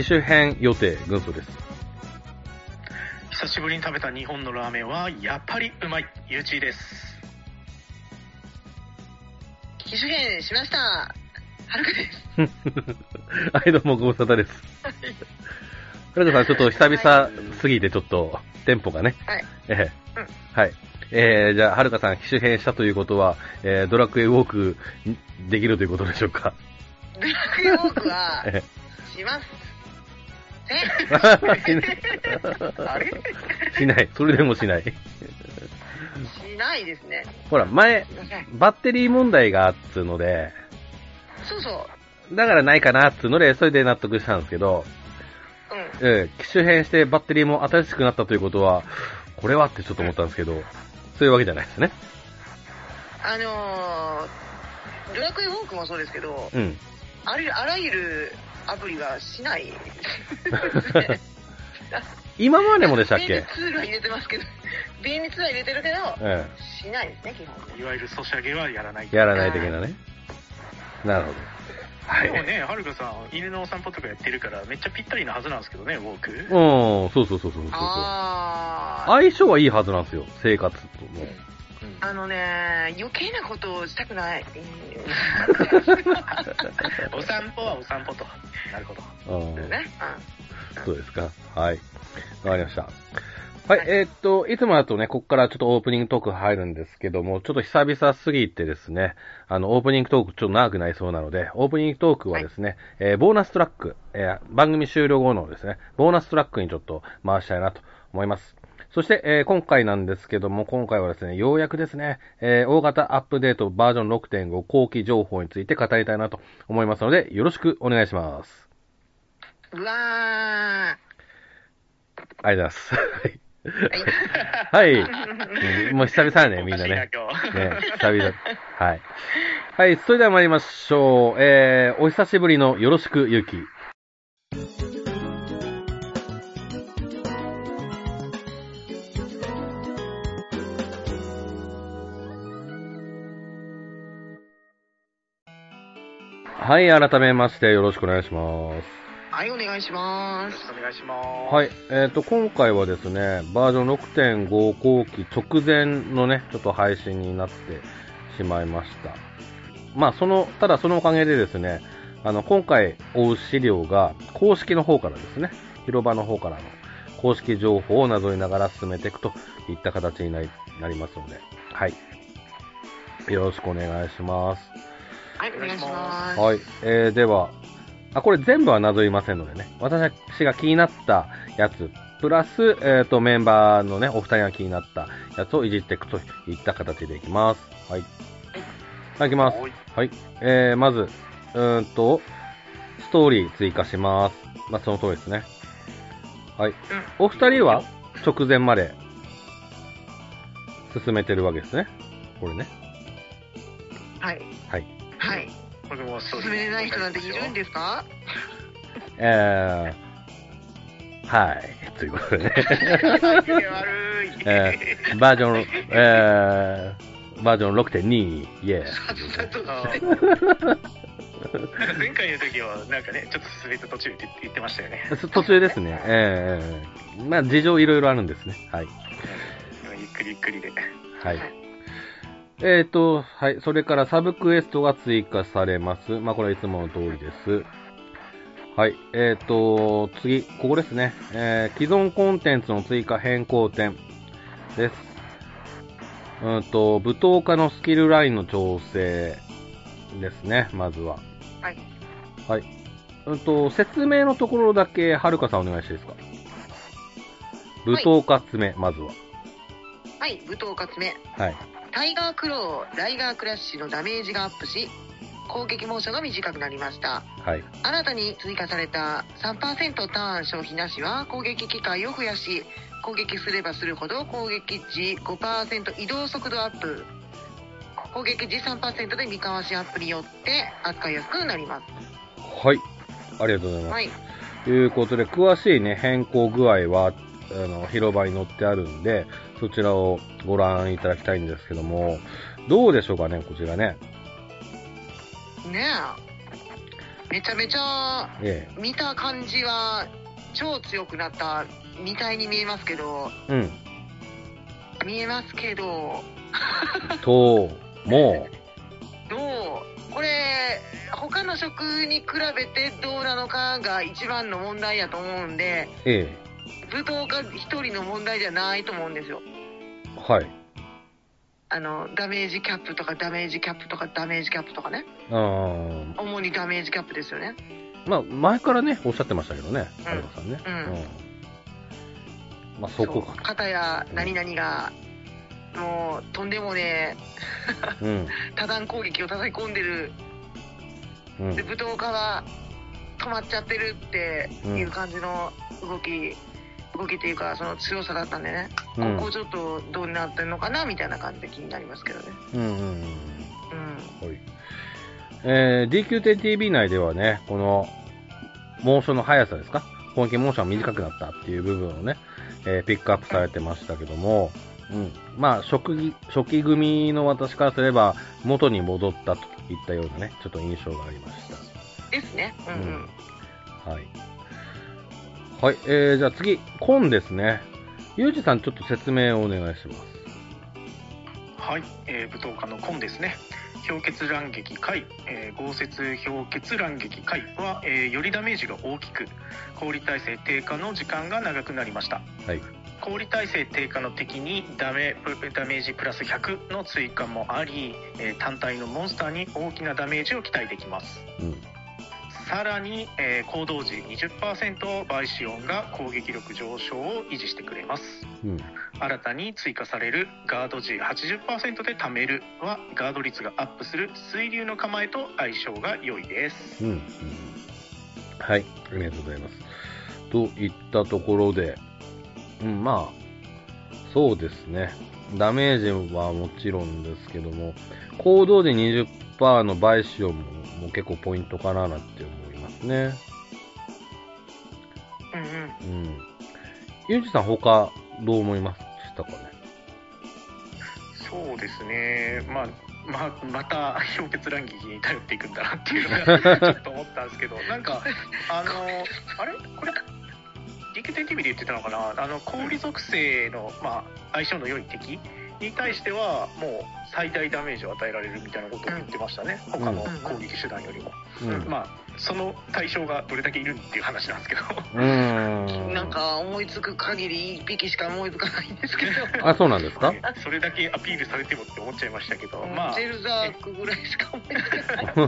機種編予定、軍曹です。久しぶりに食べた日本のラーメンはやっぱりうまいゆうちーです機種変しました。はるかです。はい、どうも、ご無沙汰です。はるかさん、ちょっと久々すぎて、ちょっと、テンポがね。はい。ええうんはい。えー、じゃあ、はるかさん、機種変したということは、えー、ドラクエウォークできるということでしょうか？ドラクエウォークは、えします。せしないあれ？しない。それでもしない。しないですね。ほら、前。バッテリー問題があっつうので、そうそう。だからないかなっつうので、それで納得したんですけど、うん。ええ機種変してバッテリーも新しくなったということは、これはってちょっと思ったんですけど、そういうわけじゃないですね。あのー、ドラクエウォークもそうですけど、うん。あらあらゆるアプリがしない。今までもでしたっ便け利ツールは入れてますけど、便利ツールは入れてるけど、えしないですね、基本。いわゆるソシャゲはやらないえやらない的なね。なるほど。はい。でもね、はるかさん、犬のお散歩とかやってるから、めっちゃぴったりなはずなんですけどね、ウォーク。うん、そうそうそうそうそうそう。相性はいいはずなんですよ、生活とも。あのね、余計なことをしたくない。お散歩はお散歩と。なるほど。うんうん。ね。そうですか。はい。わかりました。はい、えーっと、いつもだとね、ここからちょっとオープニングトーク入るんですけども、ちょっと久々すぎてですね、あの、オープニングトークちょっと長くなりそうなので、オープニングトークはですね、えーボーナストラック、えー番組終了後のですね、ボーナストラックにちょっと回したいなと思います。そして、えー今回なんですけども、今回はですね、ようやくですね、えー大型アップデートバージョン6.5後期情報について語りたいなと思いますので、よろしくお願いします。うわー。ありがとうございます。はい。はい。うんもう久々だね、みんなね。ね、久々。はい。はい、それでは参りましょう。えー、お久しぶりのよろしくゆき。はい、改めましてよろしくお願いします。はい、お願いしまよろしくお願いします。はい。えっ、と、今回はですね、バージョン6.5後期直前のね、ちょっと配信になってしまいました。まあ、その、ただそのおかげでですね、あの、今回追う資料が公式の方からですね、広場の方からの公式情報をなぞりながら進めていくといった形になりなりますので、はい。よろしくお願いします。す。はい、お願いします。はい。えー、では、あ、これ全部はなぞりませんのでね、私が気になったやつ、プラス、えっ、と、メンバーのね、お二人が気になったやつをいじっていくといった形でいきます。はい。はい、いきます。はいはい。えー、まず、うーんと、ストーリー追加します。まあ、その通りですね。はい。お二人は直前まで進めてるわけですね。これね。はい。はい。はい。僕もそう進めれない人なんているんですか？えー、はい。ということでね。えー、バージョン、えー、バージョン6.2、イエー前回の時は、なんかね、ちょっと進めた途中って言ってましたよね。途中ですね。えー、まあ事情いろいろあるんですね。はい。ゆっくりゆっくりで。はい。えーと、はい。それからサブクエストが追加されます。まあこれはいつもの通りです。はい。えーと、次、ここですね。えー、既存コンテンツの追加変更点です。うんと、舞踏家のスキルラインの調整ですね、まずは。はい。はい。うんと、説明のところだけ、はるかさんお願いしていいですか？舞踏家詰め、まずは。はい、武闘家詰め。はい。タイガークロー、ライガークラッシュのダメージがアップし、攻撃モーションが短くなりました。はい。新たに追加された3%ターン消費なしは攻撃機会を増やし、攻撃すればするほど攻撃時5%移動速度アップ。攻撃時3%で見返しアップによって扱いやすくなります。はい。ありがとうございます。はい。ということで、詳しいね、変更具合は、あの、広場に載ってあるんで、そちらをご覧いただきたいんですけども、どうでしょうかね、こちらね。ねめちゃめちゃえ見た感じは超強くなったみたいに見えますけど。え。うん。見えますけど。と、もどう？これ他の職に比べてどうなのかが一番の問題やと思うんで。う、え武道家一人の問題じゃないと思うんですよえ。はい。あのダメージキャップとかダメージキャップとかダメージキャップとかねあー主にダメージキャップですよねまあ、前からね、おっしゃってましたけどね、うんさんね。うんまあ、そこかう片や何々がもうとんでもねな。うん。え 多段攻撃を叩き込んでるうんで。武道家は止まっちゃってるっていう感じの動き、動きっていうかその強さだったんでね、うんここちょっとどうなってんのかなみたいな感じで気になりますけどねうんうんうん。うんはい。えー、DQ10TV 内ではね、この、モーションの速さですか？本気モーションが短くなったっていう部分をね、えーピックアップされてましたけども、うん。まあ、初期、初期組の私からすれば、元に戻ったといったようなね、ちょっと印象がありました。ですねうんうん、はい。はい、えー、じゃあ次、コンですね。ゆうじさん、ちょっと説明をお願いします。はい、えー、舞踏家のコンですね氷結乱撃回、えー豪雪氷結乱撃回は、えーよりダメージが大きく氷耐性低下の時間が長くなりましたはい。氷耐性低下の敵にダメプダメージプラス100の追加もあり、えー単体のモンスターに大きなダメージを期待できますうん。さらに、えー行動時20%バイシオンが攻撃力上昇を維持してくれますうん。新たに追加されるガード時80%で貯めるはガード率がアップする水流の構えと相性が良いですうん。うんはい。ありがとうございます。といったところで、うん、まあ、そうですね。ダメージはもちろんですけども、行動で20%のバイシオンももう結構ポイントかななんて思いますね。うんうん。うん。ゆうじさん他どう思いましたかね？そうですね。まあままた氷結乱撃に頼っていくんだなっていうのが ちょっと思ったんですけどなんかあのあれ？これ DQ10TV で言ってたのかな？あの氷属性の、まあ、相性の良い敵に対してはもう最大ダメージを与えられるみたいなことを言ってましたね、他の攻撃手段よりも、うん。まあその対象がどれだけいるっていう話なんですけど。なんか思いつく限り1匹しか思いつかないんですけど。あ、そうなんですか？それだけアピールされてもって思っちゃいましたけど、まあ。ジェルザークぐらいしか思いつかない。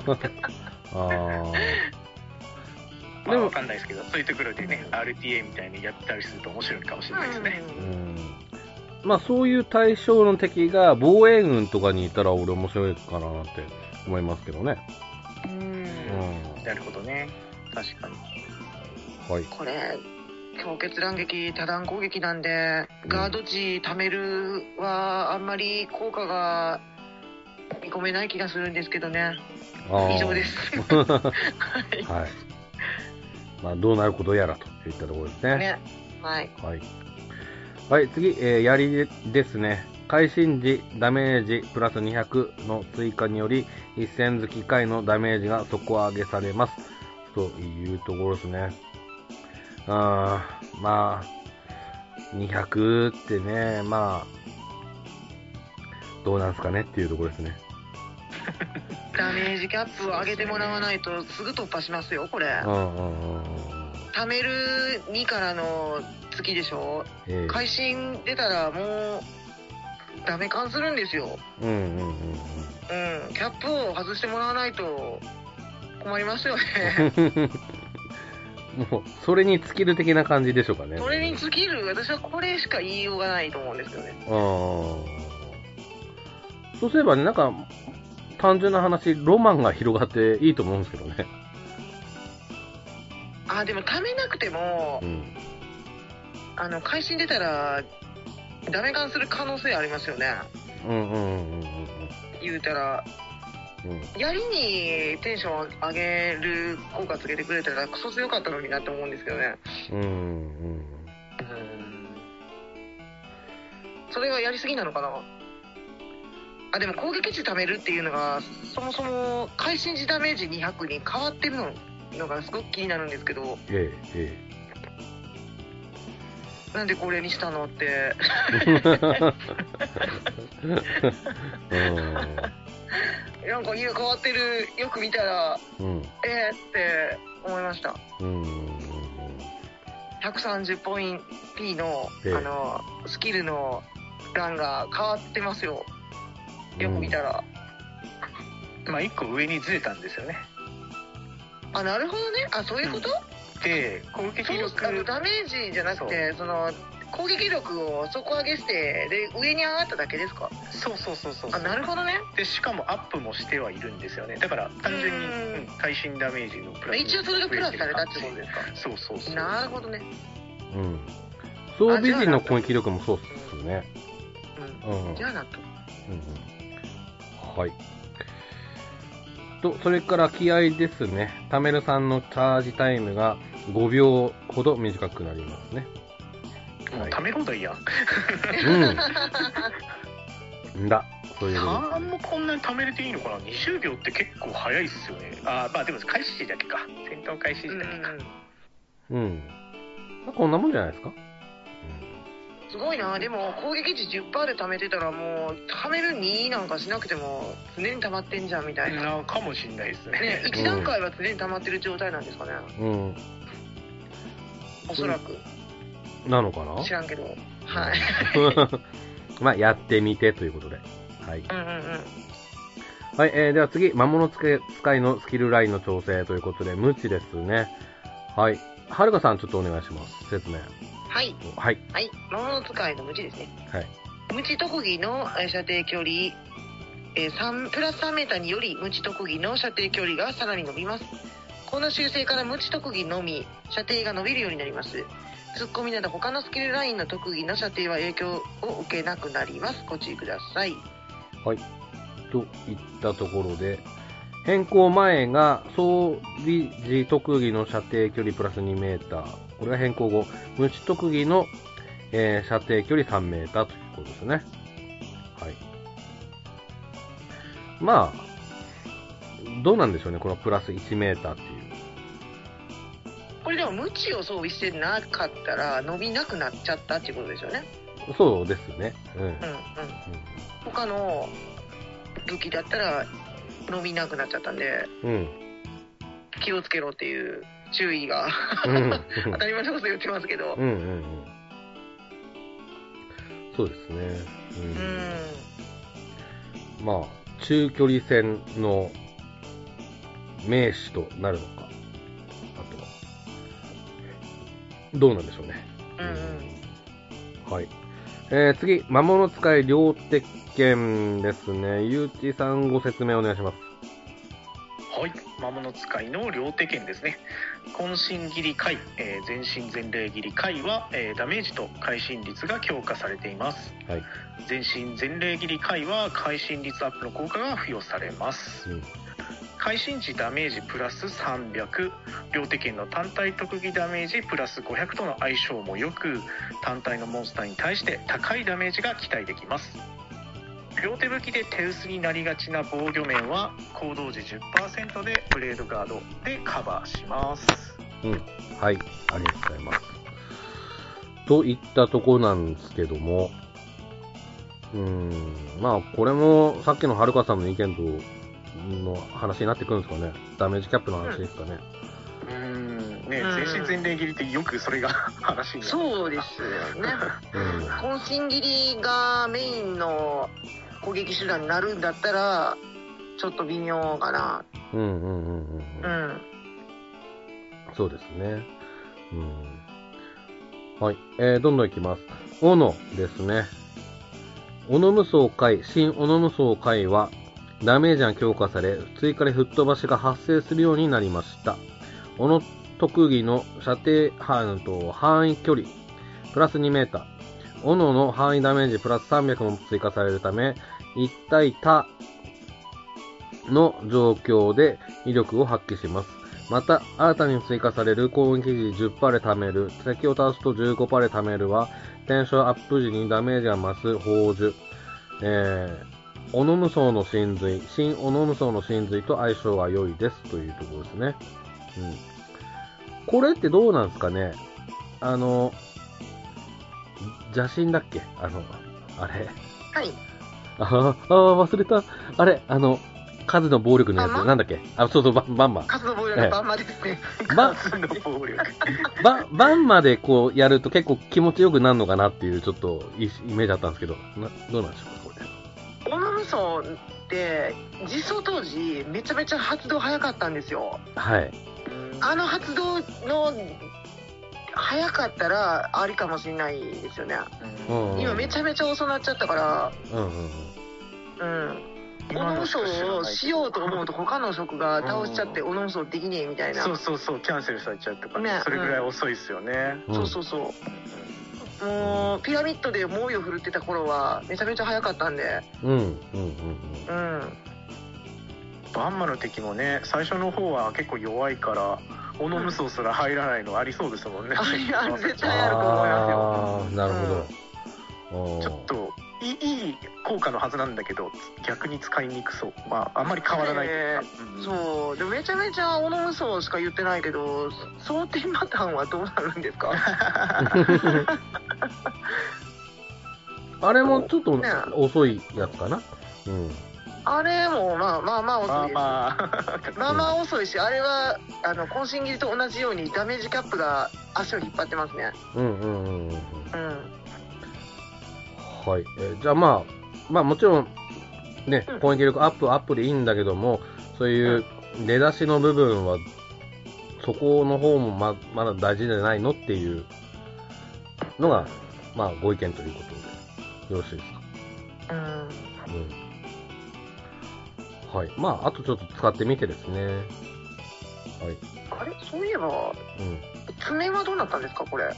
まあ、でもわかんないですけど、そういうところでね、RTA みたいにやったりすると面白いかもしれないですね。うんまあそういう対象の敵が防衛軍とかにいたら俺面白いかなって思いますけどね。うんうん。なるほどね。確かに。はい。これ氷結乱撃多段攻撃なんでガード値貯めるはあんまり効果が見込めない気がするんですけどね以上です はい はい。まあどうなることやらといったところですね。ねはいはい。はい、次、えー、槍ですね。会心時ダメージプラス200の追加により、一戦月回のダメージが底上げされます。というところですね。あーまあ、200ってね、まあ、どうなんですかねっていうところですね。ダメージキャップを上げてもらわないとすぐ突破しますよこれうんうんうんうん。貯める2からの月でしょ？えー会心出たらもうダメ感するんですようんうんうんうん。うんキャップを外してもらわないと困りますよね もう、それに尽きる的な感じでしょうかね。それに尽きる私はこれしか言いようがないと思うんですよねああ。そうすればね、なんか、単純な話、ロマンが広がっていいと思うんですけどね。あでも貯めなくてもうん。あの会心出たらダメ感する可能性ありますよねうんうんうんうん言うたらうん。うん。槍にテンション上げる効果つけてくれたらクソ強かったのになって思うんですけどねうんうん。それはやりすぎなのかな？あでも攻撃値貯めるっていうのがそもそも会心時ダメージ200に変わってるののがすごく気になるんですけど、ええ、えなんでこれにしたのって、え。なんか色変わってる、よく見たら、うん。うん。えーって思いました。うん。うん。130ポイント P の、ええあの、スキルの欄が変わってますよ。よく見たら。まあ1個上にずれたんですよねあ、なるほどね。あ、そういうこと、で攻撃そう力あのダメージじゃなくて、その、攻撃力を底上げして、で、上に上がっただけですか？そうそうそうそうあ、なるほどね。でしかもアップもしてはいるんですよねだから単純に、うんうん会心ダメージのプラス一応それがプラスされたってことですか？そうそうそうなるほどね。うん。装備時の攻撃力もそうっすね。うん。うん。じゃあ納得。うんうんはい。と、それから気合ですね。タメルさんのチャージタイムが5秒ほど短くなりますね。もうため放題やんうん。んだ。そういうことターンもこんなに貯めれていいのかな？20秒って結構早いっすよねあーまあでも開始時だけか戦闘開始時うんだけか、うん。まあこんなもんじゃないですか。すごいな。でも、攻撃値10%で貯めてたらもう、貯める2なんかしなくても、常に溜まってんじゃんみたいな。なかもしんないですねね、1段階は常に溜まってる状態なんですかね。うん。うん。おそらく。なのかな？知らんけど。はい。まあ、やってみてということで。はい。うんうんうん。はい、えー、では次、魔物使い使いのスキルラインの調整ということで、無知ですね。はい。はるかさん、ちょっとお願いします。説明。はい。はい。はい。魔物使いの無知ですね。はい。無知特技のえー射程距離、えー3プラス3メーターにより無知特技の射程距離がさらに伸びますこの修正から無知特技のみ射程が伸びるようになりますツッコミなど他のスキルラインの特技の射程は影響を受けなくなりますご注意くださいはい。といったところで、変更前が装備時特技の射程距離プラス2メーター。これが変更後、無知特技の、えー射程距離3メーターということですね。はい。まあ、どうなんでしょうね、このプラス1メーターっていう。これでも無知を装備してなかったら伸びなくなっちゃったっていうことですよねそうですね。うん。うんうんうん他の武器だったら伸びなくなっちゃったんでうん。気をつけろっていう注意がうん。当たり前のこと言ってますけどうんうんうん。そうですね。ううん。まあ、中距離戦の名手となるのか。あとは。どうなんでしょうね。うんうんはい。えー、次、魔物使い両鉄拳ですね。ゆうちさんご説明お願いします。はい魔物使いの両手剣ですね渾身斬り回、えー全身全霊斬り回は、えーダメージと会心率が強化されていますはい。全身全霊斬り回は会心率アップの効果が付与されますうん。会心値ダメージプラス300両手剣の単体特技ダメージプラス500との相性も良く単体のモンスターに対して高いダメージが期待できます両手武器で手薄になりがちな防御面は行動時10%でブレードガードでカバーしますうん。はい。ありがとうございます。といったところなんですけども、うーん、まあ、これもさっきのはるかさんの意見と、の話になってくるんですかね。ダメージキャップの話ですかね。うーんねうん全身全霊斬りってよくそれが 話になるそうですよねうん。渾身切りがメインの攻撃手段になるんだったらちょっと微妙かなうんうんうんうんううん。んそうですね。うん。はい。えー、どんどんいきます。斧ですね。斧無双回、新斧無双回は、ダメージが強化され、追加で吹っ飛ばしが発生するようになりました。斧特技の射程範と範囲距離、プラス2メーター。斧の範囲ダメージプラス300も追加されるため、一対他の状況で威力を発揮します。また、新たに追加される攻撃時10%で貯める、敵を倒すと15%で貯めるは、テンションアップ時にダメージが増す宝珠、えー、オノムソウの真髄、新オノムソウの真髄と相性が良いですというところですね。うん。これってどうなんですかね？あの、邪神だっけ？あの、あれ。はい。あーあー、忘れた。あれ、あの、数の暴力のやつ、バンマなんだっけ？あ、そうそう、バンバンマ。数の暴力バンマですね。バン、数の暴力。バン、バンマでこうやると結構気持ちよくなるのかなっていうちょっとイイメージあったんですけど、などうなんでしょうか、これ？オノムソって実装当時めちゃめちゃ発動早かったんですよはい。あの発動の早かったらありかもしれないですよね。うん、うん。今めちゃめちゃ遅なっちゃったから。うんうんうん。うん。オノムソをしようと思うと他の職が倒しちゃってオノムソできねえみたいな。そうそうそう、キャンセルされちゃうとかねね。それぐらい遅いですよね。うん。そうそうそう。もうピラミッドで猛威を振るってた頃はめちゃめちゃ早かったんで。うん、うん、うん、うんバンマの敵もね、最初の方は結構弱いから、オノムソすら入らないのありそうですもんね。うん。対あると思いますよ。なるほど。ちょっといいいい効果のはずなんだけど逆に使いにくそう。まああんまり変わらない。というか、うん。そう。でもめちゃめちゃオノムソしか言ってないけど想定パターンはどうなるんですか？あれもちょっとね。遅いやつかな。うん。あれもまあまあまあ遅いです、まあまあまあまあ遅いしあれはあの渾身切りと同じようにダメージキャップが足を引っ張ってますねうんうんうんうんうん。うんはい。えーじゃあまあ、まあもちろん、ねうん、攻撃力アップアップでいいんだけども、そういう出だしの部分は、そこの方もままだ大事じゃないのっていうのが、まあご意見ということで、よろしいですか？うんうん。はい。まあ、あとちょっと使ってみてですね。はい。あれ？そういえばうん。爪はどうなったんですか？これ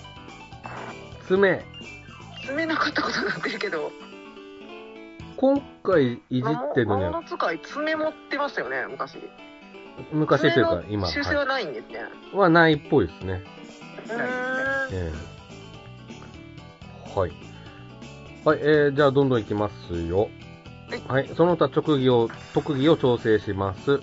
爪、爪なかったことになってるけど今回いじってるのには、魔物使い爪持ってましたよね昔昔というか今、修正はないんですね、はないっぽいですね。うーんええはい。はい、えー、じゃあどんどんいきますよ。はい、その他特技を、特技を調整します。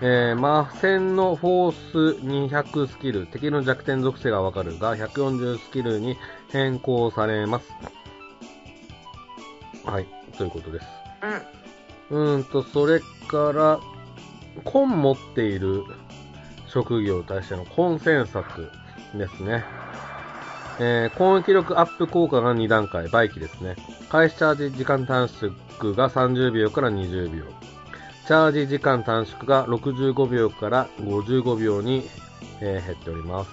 えー、魔戦のフォース200スキル、敵の弱点属性がわかるが、140スキルに変更されます。はい、ということです。うんうーんと、それから、コン持っている職業に対してのコンセンサスですね。えー攻撃力アップ効果が2段階、倍機ですね。開始チャージ時間短縮が30秒から20秒。チャージ時間短縮が65秒から55秒に、えー減っております。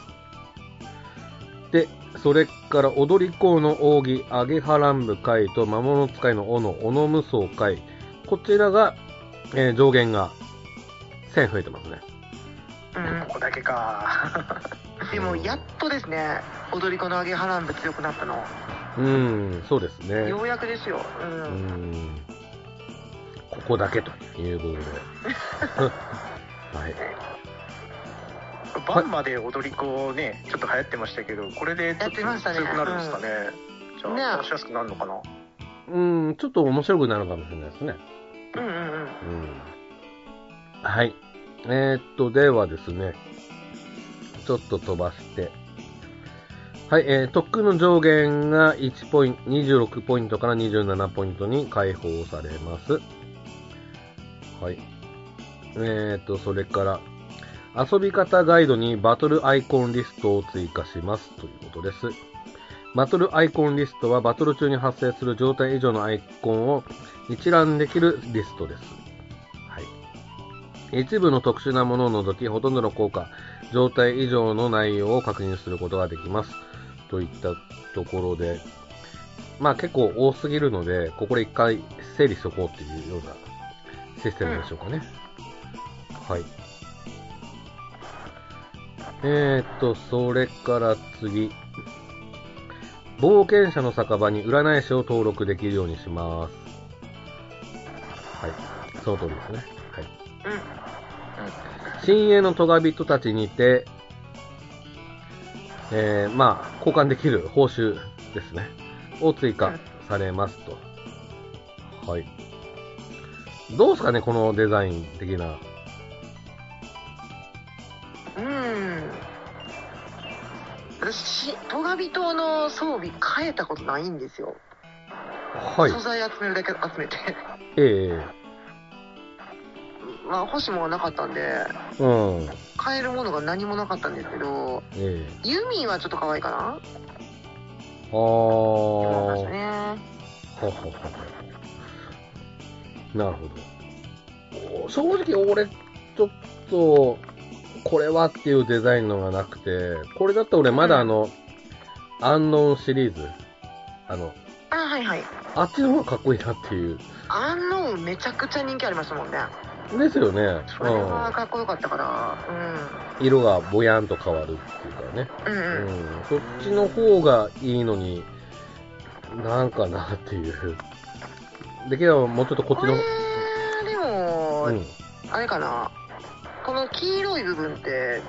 で、それから踊り子の扇、アゲハランブ会と魔物使いの斧、斧無双会。こちらが、えー上限が1000増えてますね。うんここだけか でもやっとですね踊り子の揚げハランブ強くなったのうーん、そうですね。ようやくですようん。ここだけということで。はい。バンマで踊り子ねちょっと流行ってましたけどこれでちょっやってましたね強くなるんですかね、じゃねあ話しやすくなるのかな？うーん、ちょっと面白くなるかもしれないですね。うんうんうんうん。はい。えー、っと、ではですね、ちょっと飛ばして、はい、えー、特訓の上限が1ポイント、26ポイントから27ポイントに解放されます。はい。えー、と、それから、遊び方ガイドにバトルアイコンリストを追加しますということです。バトルアイコンリストはバトル中に発生する状態以上のアイコンを一覧できるリストです。はい。一部の特殊なものを除き、ほとんどの効果、状態以上の内容を確認することができます。といったところで、まあ結構多すぎるので、ここで一回整理しとこうっていうようなシステムでしょうかね。はい。えーっと、それから次。冒険者の酒場に占い師を登録できるようにします。はい。その通りですね。はい。新鋭のトガビットたちにて、えー、まあ、交換できる報酬ですね。を追加されますと。はい。どうですかね、このデザイン的な。私、トガビ島の装備変えたことないんですよ。はい素。材集めるだけ集めて。ええまあ、欲しいものがなかったんで、うん。買えるものが何もなかったんですけど、ええユミはちょっと可愛いかな？あー。思いましたね。なるほど。正直俺、ちょっと、これはっていうデザインのがなくて、これだと俺まだあの、アンノーンシリーズ、あの、あ、はいはい。あっちの方がかっこいいなっていう。アンノウンめちゃくちゃ人気ありましたもんね。ですよね。それはかっこよかったから、うん。色がぼやんと変わるっていうかね。うん。うんううん。ん。そっちの方がいいのに、なんかなっていう。できればもうちょっとこっちの、これ、でも、うん。あれかな。この黄色い部分って、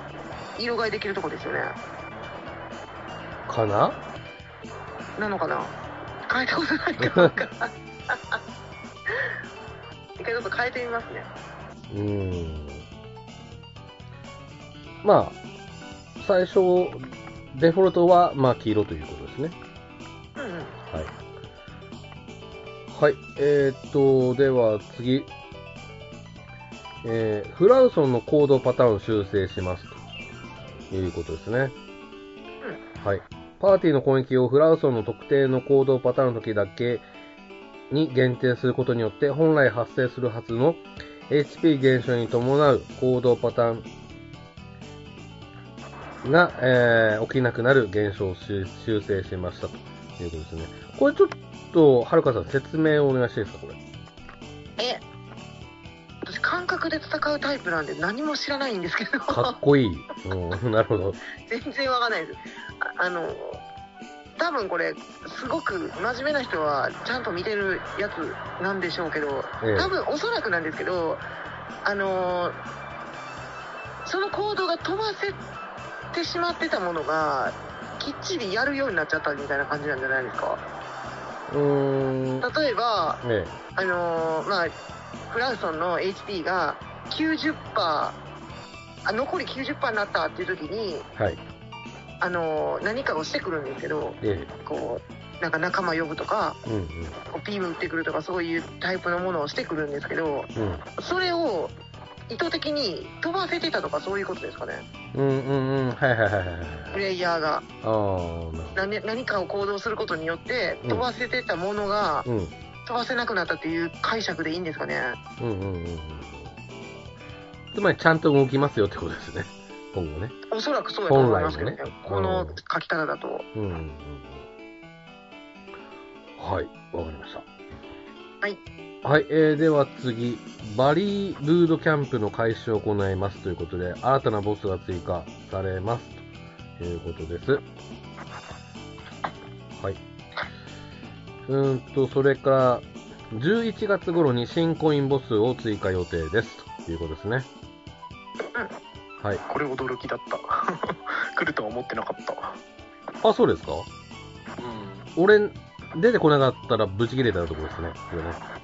色替えできるとこですよね。かな？なのかな？変えたことないか 回ちょっと変えてみますね。うーん。まあ、最初、デフォルトは、まあ、黄色ということですね。うんうん。はい。はい。えー、っと、では次。えー、フラウソンの行動パターンを修正しますということですね。はい。パーティーの攻撃をフラウソンの特定の行動パターンの時だけに限定することによって、本来発生するはずの HP 減少に伴う行動パターンが、えー起きなくなる現象を修修正しましたということですね。これちょっと、はるかさん説明をお願いしていいですか、これ？え、私感覚で戦うタイプなんで何も知らないんですけど、かっこいい。うん、なるほど。全然わかんないです。ああの、多分これ、すごく真面目な人はちゃんと見てるやつなんでしょうけど、ええ多分おそらくなんですけど、あのその行動が飛ばせてしまってたものが、きっちりやるようになっちゃったみたいな感じなんじゃないですか？うーん。例えば、えあのーまあ、フランソンの HP が90%あ残り90%になったっていう時に、えはい。あのー何かをしてくるんですけどえこうなんか仲間呼ぶとかえうんこうビーム撃ってくるとかそういうタイプのものをしてくるんですけどうん。うん。それを意図的に飛ばせてたとかそういうことですかねうんうんうん。はいはいはいはいはい。プレイヤーがああ、なるほ何何かを行動することによってうん飛ばせてたものがど。うん。飛ばせなくなったっていう解釈でいいんですかねうんうんうんうん。つまりちゃんと動きますよってことですね。今後ね。おそらくそうだと思いますけどねねこの書き方だと。うんうんうんうん。はい、わかりました。はい。はい、えー、では次、バリールードキャンプの開始を行いますということで、新たなボスが追加されますということです。はい。うーんと、それから、11月頃に新コインボスを追加予定ですということですね。はい。これ驚きだった 来るとは思ってなかったあ、そうですか？うん俺、出てこなかったらブチ切れたところですね。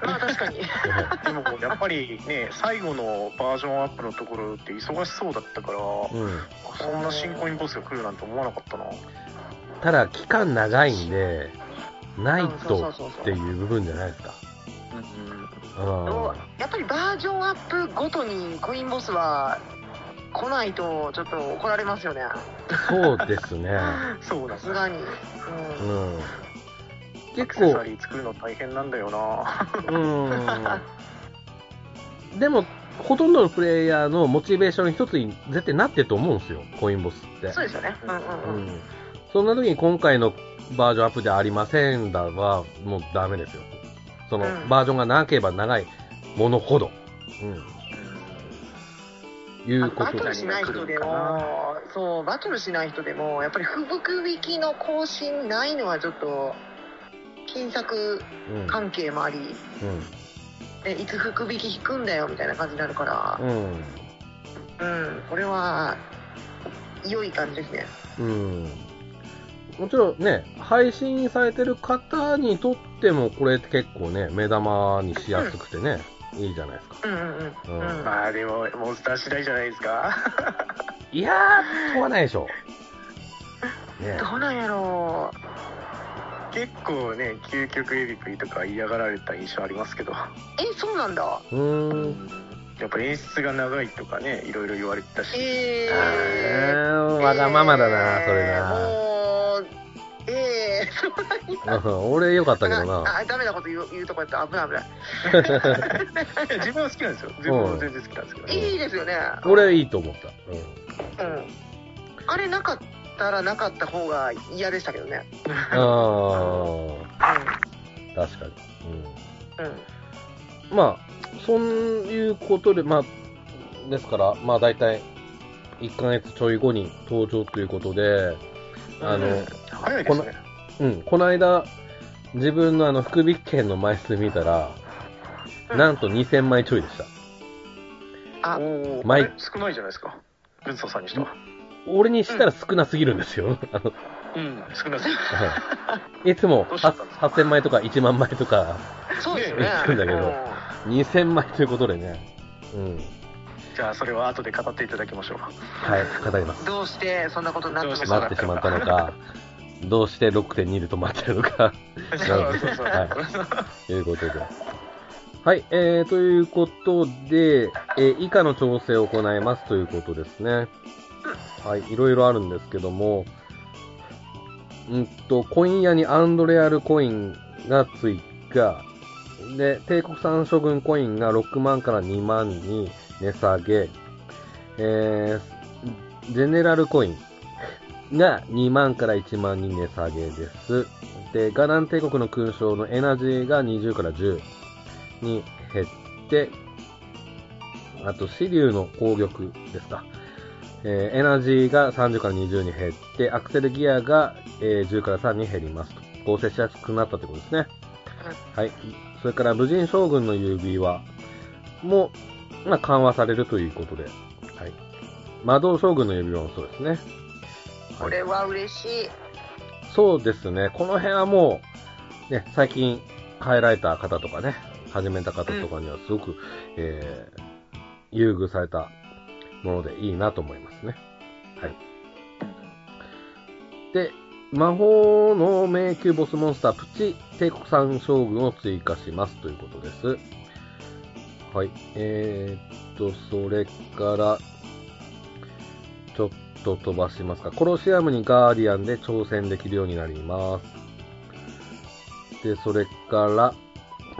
あ確かに。でもやっぱりね最後のバージョンアップのところって忙しそうだったからうん。そんな新コインボスが来るなんて思わなかったなただ、期間長いんで、ないとっていう部分じゃないですか。うんあやっぱりバージョンアップごとにコインボスは来ないとちょっと怒られますよね。あ、そうですね。そうださすがに。ううんん。ア結構、クセサリー作るの大変なんだよなうん。でも、ほとんどのプレイヤーのモチベーションの一つに絶対なってると思うんですよ、コインボスって。そうですよね。うんうんううん。ん。そんな時に今回のバージョンアップでありませんだは、もうダメですよ。その、うんバージョンが長ければ長いものほど。うん。いうこバトとルしない人でも、そう、バトルしない人でも、やっぱり不服引きの更新ないのはちょっと、金策うん。関係もあり、うん。でいつ福引き引くんだよみたいな感じになるから、うん。うん、これは、良い感じですね。うん。もちろんね、配信されてる方にとっても、これって結構ね、目玉にしやすくてね、いいじゃないですか。うんうんうん。まあでもモンスター次第じゃないですか いやー、問わないでしょ。う ねどうなんやろ結構ね究極エビクリとか嫌がられた印象ありますけどうえそうなんだうーん。やっぱ演出が長いとかねいろいろ言われてたし、えあー、ーわがままだな、それえーな。もうええ。ー、そんなにうん俺良かったけどあな。あダメなこと言う言うとこやった。ら危ない危ない。自分は好きなんですよ。自分は全然好きなんですけど、ね、いいですよね。俺いいと思った。うん。あれなかったらなかった方が嫌でしたけどね。うん。ああ、確かに。うん。うん。うん。まあ、そういうことで、まあ、ですから、まあ大体、1ヶ月ちょい後に登場ということで、あの、うん早いですね。うん、この間、自分のあの、福引券の枚数見たら、うん。なんと2000枚ちょいでした。あおお、マイあれ少ないじゃないですか。軍曹さんにしては。俺にしたら少なすぎるんですよ。あの、うん少なすぎる。はい。いつもどうしちゃったんですか8000枚とか1万枚とか、そうですよね。言ってるんだけど2000枚ということでね。うん。じゃあそれは後で語っていただきましょう。はい、語ります。どうしてそんなことになってしまったのか、どうして6.2で止まってるのか、そうそうそう、はいということで。はい、えー、ということで、えー以下の調整を行いますということですね。はい、いろいろあるんですけども、うんと、コイン屋にアンドレアルコインが追加。で、帝国産諸軍コインが6万から2万に値下げ。えー、ジェネラルコインが2万から1万に値下げです。で、ガラン帝国の勲章のエナジーが20から10に減って、あと、シリュウの攻撃ですか。えーエナジーが30から20に減って、アクセルギアが、えー10から3に減りますと。合成しやすくなったということですね。はい。それから、武人将軍の指輪も、まあ、緩和されるということで。はい。魔導将軍の指輪もそうですね。これは嬉しいそうですね。この辺はもう、ね、最近変えられた方とかね、始めた方とかにはすごく、えー、優遇されたものでいいなと思いますね。はい。で、魔法の迷宮ボスモンスタープチ帝国産将軍を追加しますということです。はい。えーっと、それから、ちょっと飛ばしますか。コロシアムにガーディアンで挑戦できるようになります。で、それから、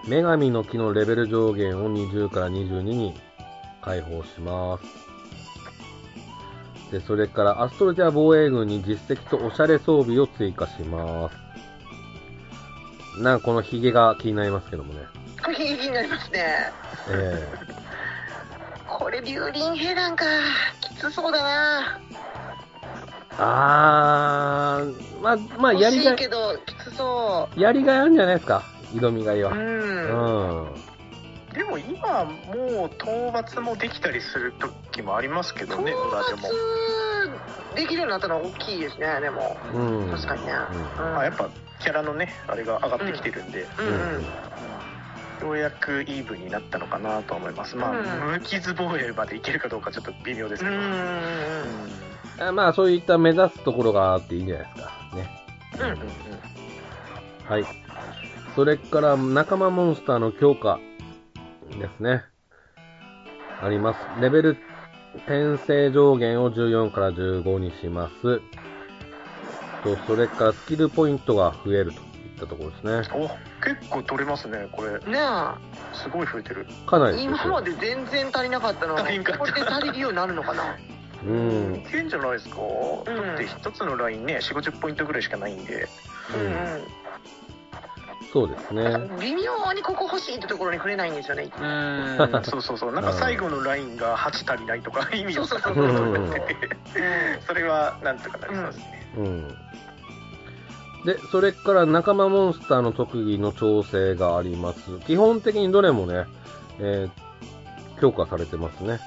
女神の木のレベル上限を20から22に解放します。で、それから、アストロジャ防衛軍に実績とおしゃれ装備を追加します。なんかこのヒゲが気になりますけどもね。気になりますねえこれ竜輪兵団かきつそうだなー、あー、まあ、まあ、やりがい、けどきつそやりがいあるんじゃないですか？挑みがいうは。うん、うん。でも今もう討伐もできたりする時もありますけど討ね裏でも。伐できるようになったのは大きいですねでも。うん。確かにね。うん。うん。あやっぱキャラのねあれが上がってきてるんで、うんうんようやくイーブンになったのかなと思います。まあ、うん。無傷防衛までいけるかどうかちょっと微妙ですけど、うんあまあ、そういった目指すところがあっていいんじゃないですか。ね。うんうんうんはい。それから、仲間モンスターの強化ですね。あります。レベル転生上限を14から15にします。と、それからスキルポイントが増えるといったところですね。お結構取れますねこれねすごい増えてるかなえり今まで全然足りなかったの足りんかったこれで足りるようになるのかな？うん。いけんじゃないですか、だって一つのラインね4 5 0ポイントぐらいしかないんで。うん。そうですね。うん微妙にここ欲しいってところにくれないんですよね。うん。そうそうそう。なんか最後のラインが8足りないとか意味わからんそうそうそう。ことになっててそれはなんとかなりそうですね、うん。で、それから仲間モンスターの特技の調整があります。基本的にどれもね、えー強化されてますね。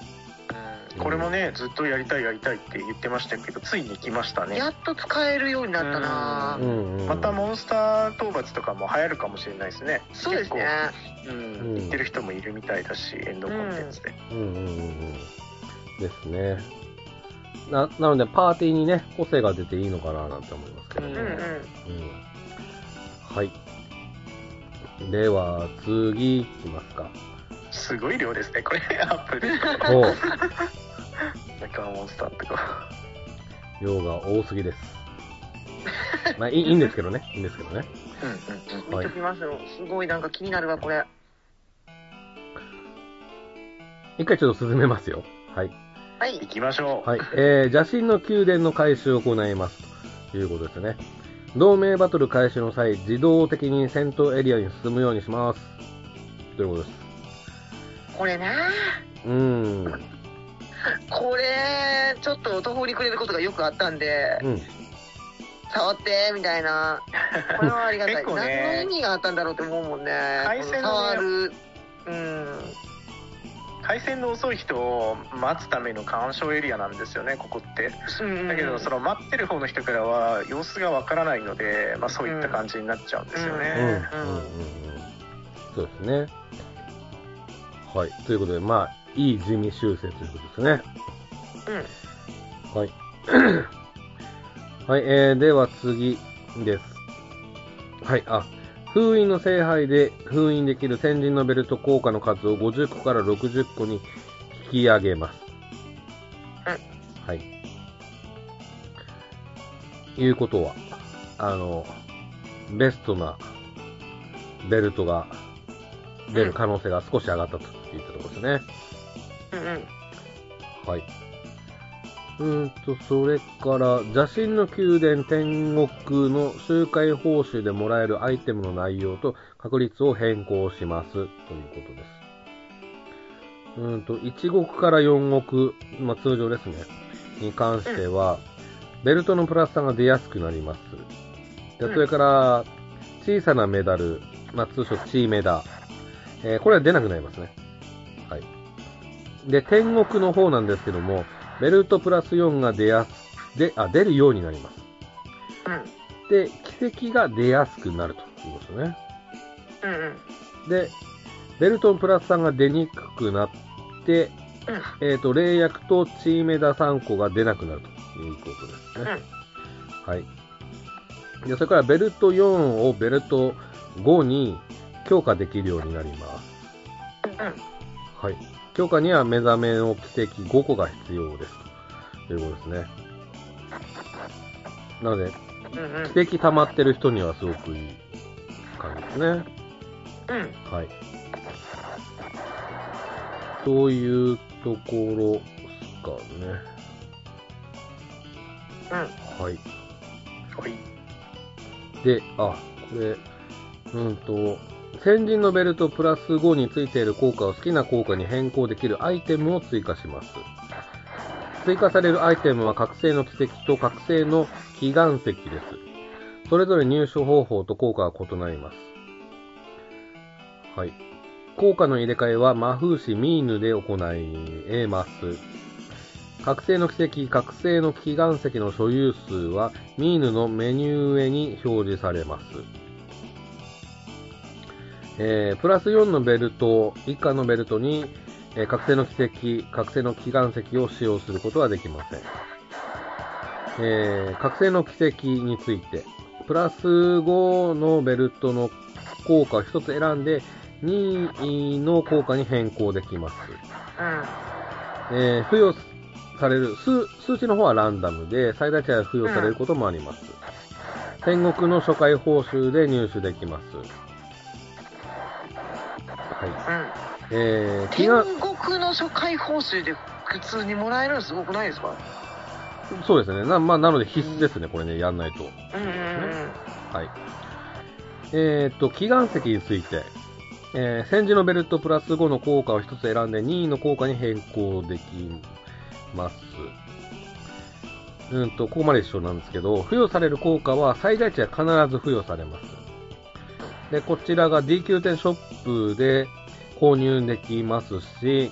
うんこれもねずっとやりたいやりたいって言ってましたけどついに来ましたねやっと使えるようになったな。またモンスター討伐とかも流行るかもしれないですねそうですねうん言ってる人もいるみたいだしエンドコンテンツで、うんうんうんうん。ですね。な、なので、パーティーにね、個性が出ていいのかななんて思いますけどね。うんうん。うん。はい。では、次、いきますか。すごい量ですね、これ、アップル。おう、中間モンスターとか。量が多すぎです。まあ、いいいいんですけどね。いいんですけどね。うんうんうん。見ときますよ。すごいなんか気になるわ、これ。一回ちょっと進めますよ。はい。はい。行きましょう。はい。えー、邪神の宮殿の回収を行います。ということですね。同盟バトル開始の際、自動的に戦闘エリアに進むようにします。ということです。これなうーん。これ、ちょっと途方に暮れることがよくあったんで、うん。触って、みたいな。これはありがたい。ね何の意味があったんだろうって思うもんね。回線のね触る。うん。回線の遅い人を待つための干渉エリアなんですよね、ここって。うんだけど、その待ってる方の人からは様子がわからないので、まあそういった感じになっちゃうんですようん。うん。ね。うん。うん。そうですね。はい。ということで、まあ、いい地味修正ということですね。うん。はい。はい、えー、では次です。はい、あ、封印の聖杯で封印できる先人のベルト効果の数を50個から60個に引き上げます。はい。いうことは、あの、ベストなベルトが出る可能性が少し上がったといったところですね。うんうん。はい。うーんと、それから、邪神の宮殿天国の周回報酬でもらえるアイテムの内容と確率を変更します。ということです。うーんと、1億から4億、まあ、通常ですね。に関しては、ベルトのプラス差が出やすくなります。でそれから、小さなメダル、まあ、通称チーメダ。えーこれは出なくなりますね。はい。で、天国の方なんですけども、ベルトプラス4が出やす、で、あ、出るようになります。うん。で、奇跡が出やすくなるということですね。うんうん。で、ベルトのプラス3が出にくくなって、えっ、と、霊薬とチーメダ3個が出なくなるということですね。はい。で、それからベルト4をベルト5に強化できるようになります。はい。強化には目覚めの奇跡5個が必要です。ということですね。なので、うんうん。奇跡溜まってる人にはすごくいい感じですね。うん。はい。というところですかね。はい。はい。で、あ、これ、うんと、先人のベルトプラス5についている効果を好きな効果に変更できるアイテムを追加します。追加されるアイテムは覚醒の奇跡と覚醒の祈願石です。それぞれ入手方法と効果が異なります。はい。効果の入れ替えは魔風師ミーヌで行えます。覚醒の奇跡、覚醒の祈願石の所有数はミーヌのメニュー上に表示されます。えー、プラス4のベルト以下のベルトに、えー覚醒の奇跡、覚醒の祈願石を使用することはできません。えー、覚醒の奇跡について、プラス5のベルトの効果を1つ選んで、2の効果に変更できます。えー付与される数、数値の方はランダムで、最大値は付与されることもあります。天国の初回報酬で入手できます。はい。うん。えー、祈天願、国の初回報酬で普通にもらえるのすごくないですか？そうですね。な、まあ、なので必須ですね、これね、やんないと。うん。はい。えーっと、祈願石について、えー、戦時のベルトプラス5の効果を1つ選んで2位の効果に変更できます。うんと、ここまで一緒なんですけど、付与される効果は最大値は必ず付与されます。で、こちらが D9 点ショップで購入できますし、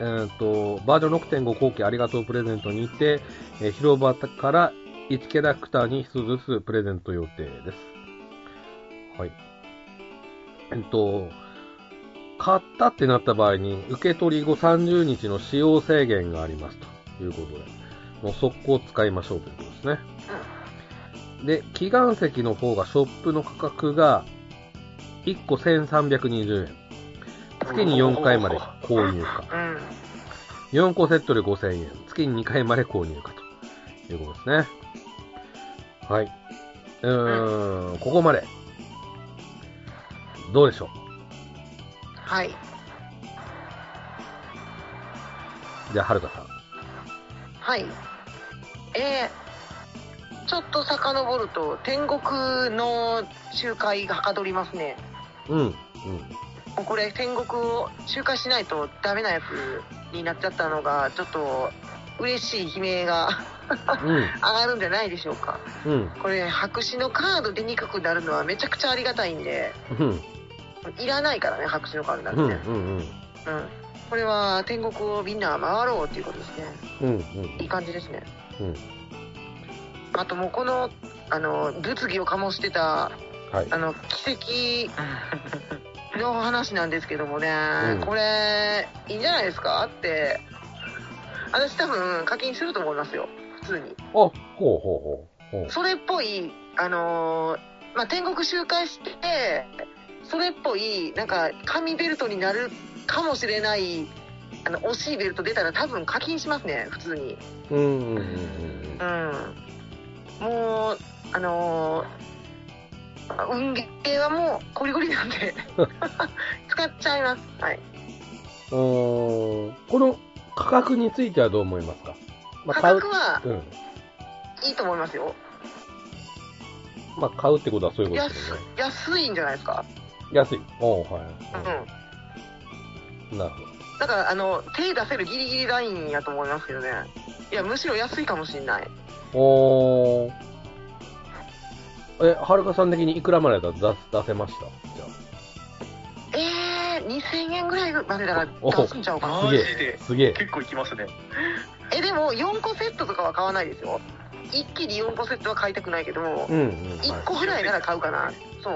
えーっと、バージョン6.5後期ありがとうプレゼントにて、えー広場から1キャラクターに1つずつプレゼント予定です。はい。えっと、買ったってなった場合に、受け取り後30日の使用制限がありますということで。もう速攻使いましょうということですね。で、祈願石の方がショップの価格が1個1320円。月に4回まで購入か。うん。4個セットで5000円。月に2回まで購入かということですね。はい。うーん、ここまで。どうでしょはい。うじゃあ、はるかさん。はい。えー、ちょっと遡ると、天国の集会がはかどりますね。うん。うん。もうこれ、天国を集会しないとダメなやつになっちゃったのが、ちょっと嬉しい悲鳴がうん。上がるんじゃないでしょうか。うん。これ、白紙のカード出にくくなるのはめちゃくちゃありがたいんで、うん。いらないからね、白紙のカードなんうん。てね。うん。うん。うん。これは天国をみんな回ろうっていうことですね。うん。いい感じですね。うん。あともうこの、あの、物議を醸してた、はい。あの、奇跡の話なんですけどもね、うんこれ、いいんじゃないですか？って、私多分課金すると思いますよ、普通に。あ、ほうほうほう。ほうそれっぽい、あのーまあ、天国周回して、それっぽい、なんか、紙ベルトになるかもしれない、あの、惜しいベルト出たら多分課金しますね、普通に。うん。うん。うん。うん。もう、あのー運ゲーはもう、ゴリゴリなんで、使っちゃいます。はい。うん。この価格についてはどう思いますか？ま価買う格はうん。いいと思いますよ。まあ、買うってことはそういうことで安すよね。安いんじゃないですか？安い。おーはうん。い。なるほだから、あの、手出せるギリギリラインやと思いますけどね。いや、むしろ安いかもしれない。ど。おー。え、はるかさん的にいくらまでだったら出出せました？じゃえー、2000円ぐらいまでならお出すんちゃうかあ。な。すげえマジで。すげえ。結構いきますね。え、でも、4個セットとかは買わないですよ。一気に4個セットは買いたくないけど、うんうん。1個ぐらいなら買うかな。そ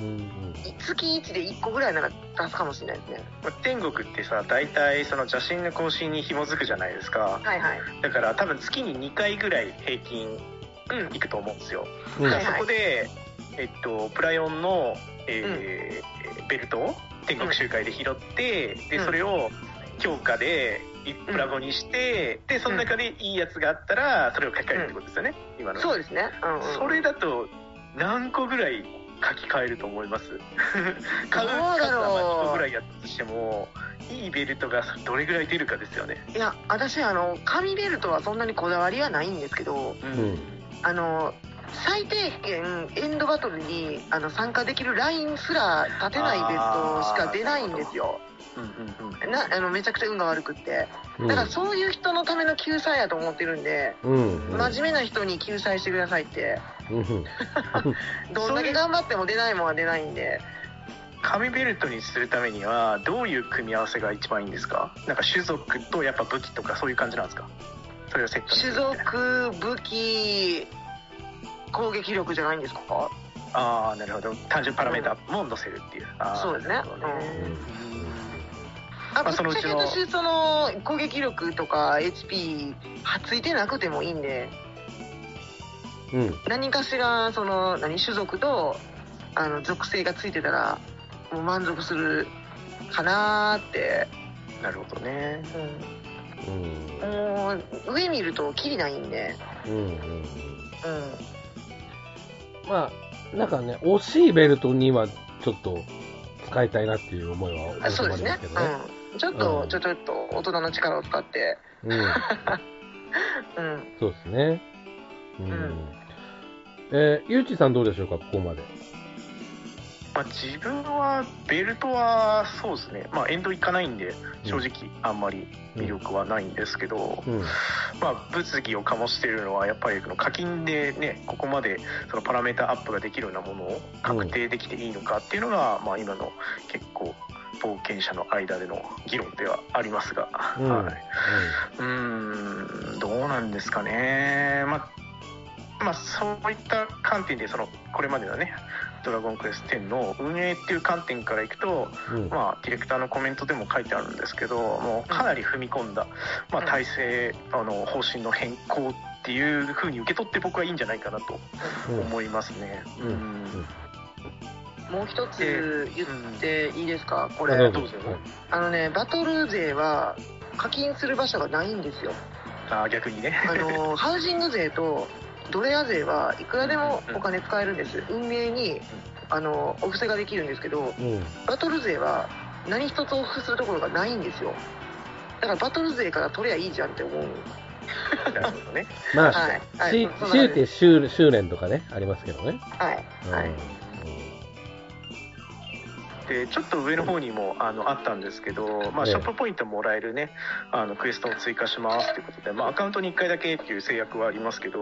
う。うんうん。月1で1個ぐらいなら出すかもしれないですね。まあ天国ってさ、大体その邪神の更新に紐づくじゃないですか。はいはい。だから多分月に2回ぐらい平均うん。行くと思うんですよ。うん。はいそこで、えっと、プラヨンの、えーベルトを天国集会で拾って、でうん。それを強化で1プラゴにして、でその中でいいやつがあったらそれを書き換えるってことですよね、今の。そうですね。うん、うん。それだと何個ぐらい書き換えると思います？買うどうだろう数はまあ1個ぐらいやったとしてもいいベルトがどれぐらい出るかですよね。いや、私、あの、紙ベルトはそんなにこだわりはないんですけど、うんうんあの、最低限エンドバトルにあの参加できるラインすら立てないベルトしか出ないんですよ。うんうんうんなあのめちゃくちゃ運が悪くって。うん。だからそういう人のための救済やと思ってるんで、うん。うん。真面目な人に救済してくださいって。うん。どんだけ頑張っても出ないもんは出ないんで。紙ベルトにするためにはどういう組み合わせが一番いいんですか？なんか種族とやっぱ武器とかそういう感じなんですか？それをセットにす種族、武器、攻撃力じゃないんですか？ああなるほど。単純パラメータも載せるっていう、あーそうですね。なるほどね。あ、まあそのうちの私、その、攻撃力とか HP、はついてなくてもいいんで、うん。何かしら、その、何、種族と、あの、属性がついてたら、もう満足するかなーって。なるほどね。うん。うん。もう、上見ると、キリないん。で。うん。うん。うん。まあ、なん。かね、惜しいベルトにはちょっと使いたいなっていう思いはあそうですね。。うん。ちょっと、うん。ちょ、ちょっと、大人の力を使って、うん。うん。そうですね。うん。うん。えー、ゆうちさん。どうでしょうか、ここまで。まあ、自分はベルトはそうですね。まあエンドいかないんで正直あんまり魅力はないんですけど、うん。まあ、物議を醸しているのはやっぱりこの課金でねここまでそのパラメータアップができるようなものを確定できていいのかっていうのが、まあ、今の結構冒険者の間での議論ではありますが、うん。はい、うーんどうなんですかね。まあまあ、そういった観点でそのこれまでのね「ドラゴンクエスト10」の運営っていう観点からいくと、うん。まあ、ディレクターのコメントでも書いてあるんですけどもうかなり踏み込んだ、まあ、体制あの方針の変更っていう風に受け取って僕はいいんじゃないかなとうん。思いますね。うん。うん。もう一つ言っていいですか？これ。あのねバトル税は課金する場所がないんですよ。あー逆にね。あの ハウジング税とドレア税はいくらでもお金使えるんです。運営にあのお布施ができるんですけどうん。バトル税は何一つお布施するところがないんですよ。だからバトル税から取りゃいいじゃんって思う。なるほどね。まあ、はい。強い。て修修練とかね、ありますけどね。はい。はいでちょっと上の方にもあのあったんですけど、まあ、ええショップポイントもらえるねあのクエストを追加しますということで、まあ、アカウントに1回だけっていう制約はありますけど、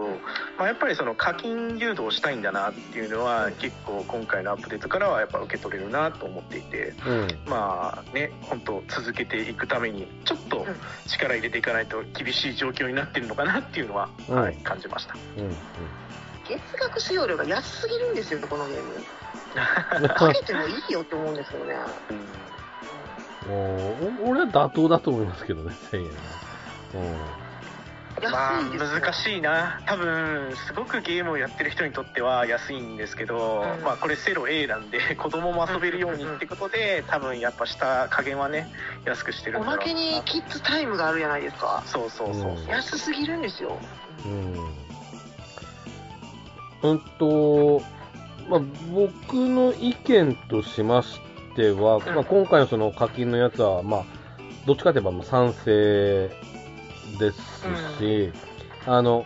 まあ、やっぱりその課金誘導したいんだなっていうのは結構今回のアップデートからはやっぱ受け取れるなと思っていてうん。まあね本当続けていくためにちょっと力入れていかないと厳しい状況になってるのかなっていうのは、うんはい、感じました。うん。うん。月額使用料が安すぎるんですよこのゲーム かけてもいいよって思うんですけどねもうお俺は妥当だと思いますけどね、1000円は。まあ難しいな。多分すごくゲームをやってる人にとっては安いんですけど、うん。まあこれセロ A なんで 子供も遊べるようにってことで多分やっぱ下加減はね安くしてるおまけにキッズタイムがあるじゃないですか。そうそうそうそう、うん安すぎるんですよ。うん。うん。うんと、まあ、僕の意見としましては、ん。まあ、今回のその課金のやつは、まあ、どっちかといえばまあ賛成ですし、あの、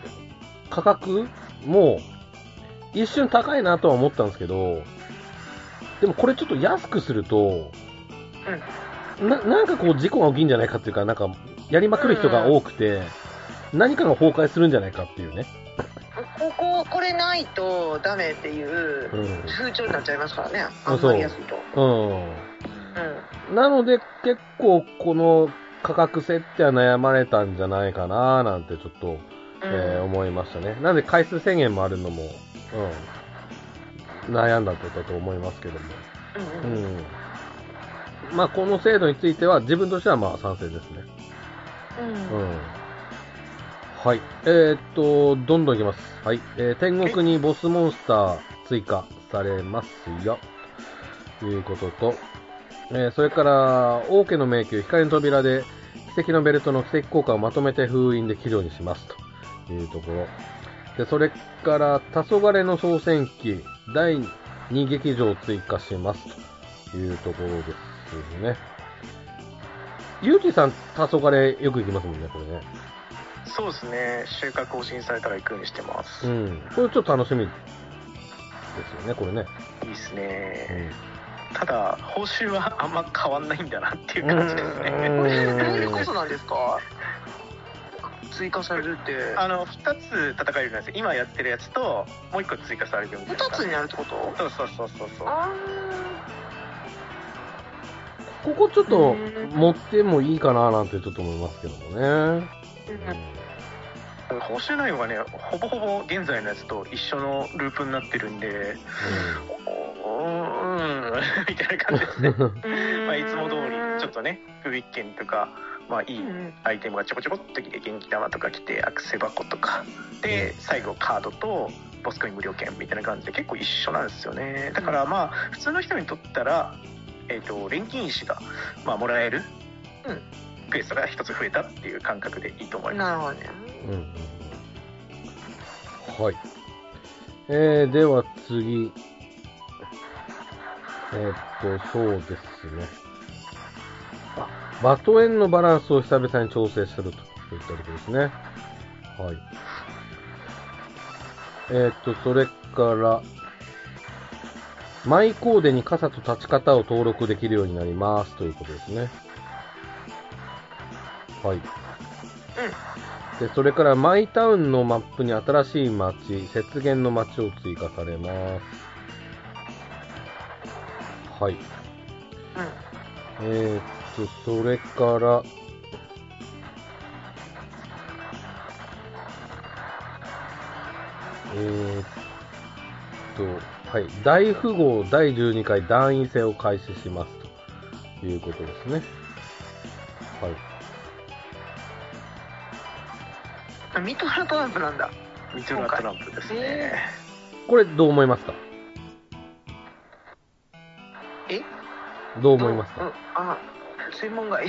価格も一瞬高いなとは思ったんですけど、でもこれちょっと安くすると、ななんかこう事故が起きんじゃないかっていうか、なんかやりまくる人が多くて、何かが崩壊するんじゃないかっていうね。こここれないとダメっていううん。風潮になっちゃいますからねうんあんまり安いとうん。なので結構この価格設定は悩まれたんじゃないかななんてちょっと、うんえー思いましたね。なんで回数制限もあるのも、うん。悩んだことだと思いますけども。うんうんうん。まあこの制度については自分としてはまあ賛成ですね。うんうん。はい。えー、っと、どんどんいきます。はい。えー天国にボスモンスター追加されますよ。ということと、えーそれから、王家の迷宮、光の扉で、奇跡のベルトの奇跡効果をまとめて封印で起動にします。というところ。で、それから、黄昏の総戦記、第2劇場を追加します。というところですね。ゆうきさん、黄昏よく行きますもんね、これね。そうですね。週間更新されたら行くようにしてます、いうん。これちょっと楽しみですよね、これね。いですうねん。ただ報酬はあんま変わんないんだなっていう感じですね。うん。これどういうことなんですか？追加されるって。あの2つ戦えるんですよ今やってるやつともう1個追加されるみたいな。2つになるってこと？そうそうそうそうそう。あここちょっとうん持ってもいいかななんてちょっと思いますけどもね。報酬内容がねほぼほぼ現在のやつと一緒のループになってるんでおうーんみたいな感じで。すね、ーまあ、いつも通りちょっとね不備券とかまあいいうんアイテムがちょこちょこっと来て元気玉とか来てアクセ箱とか。で最後カードとボスコイン無料券みたいな感じで結構一緒なんですよね。だからまあ普通の人にとったら、えー、と錬金石が、まあ、もらえる、うん。クエストが一つ増えたっていう感覚でいいと思います。なるほどねうんはい。えー、では次。えーっと、そうですね。あ、バトエンのバランスを久々に調整するといったところですね。はい。えーっと、それから、マイコーデに傘と立ち方を登録できるようになりますということですね。はい。で、それからマイタウンのマップに新しい街、雪原の街を追加されます。はい。えー、っと、それから、ーっと、はい。大富豪第12回団員戦を開始しますということですね。あミトラトランプなんだ。ミトラトランプですね。これどう思いますか？え？どう思いますう？んか、あ、専門外。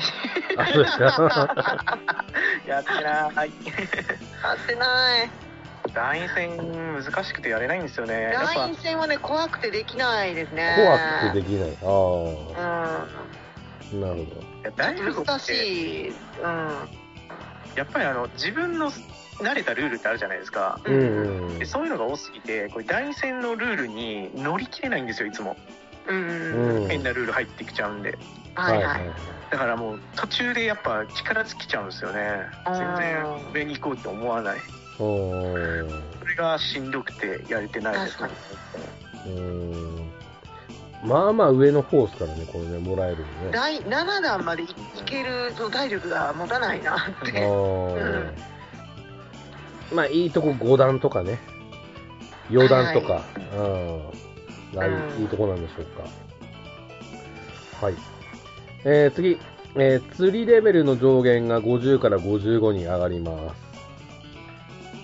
あ、そうですか？やってない。合ってない。団員戦難しくてやれないんですよね。団員戦はね、怖くてできないですね。怖くてできない。あうあ、なるほ大ん。富豪難しい。うん。やっぱりあの自分の慣れたルールってあるじゃないですか。ど。うん。でそういうのが多すぎて、これ団員戦のルールに乗り切れないんですよ、いつも。うんううん。ん。変なルール入ってきちゃうんで。はいはい。だからもう途中でやっぱ力尽きちゃうんですよね。あ全ー然上に行こうって思わない。それがしんどくてやれてないですね。まあまあ上の方ですからね、これね、もらえるのね。第7弾までいけるその体力が持たないなっあて。ーまあいいとこ5段とかね。4段とか。うん。がいうんいいとこなんでしょうか。はい。えー、次。えー釣りレベルの上限が50から55に上がりま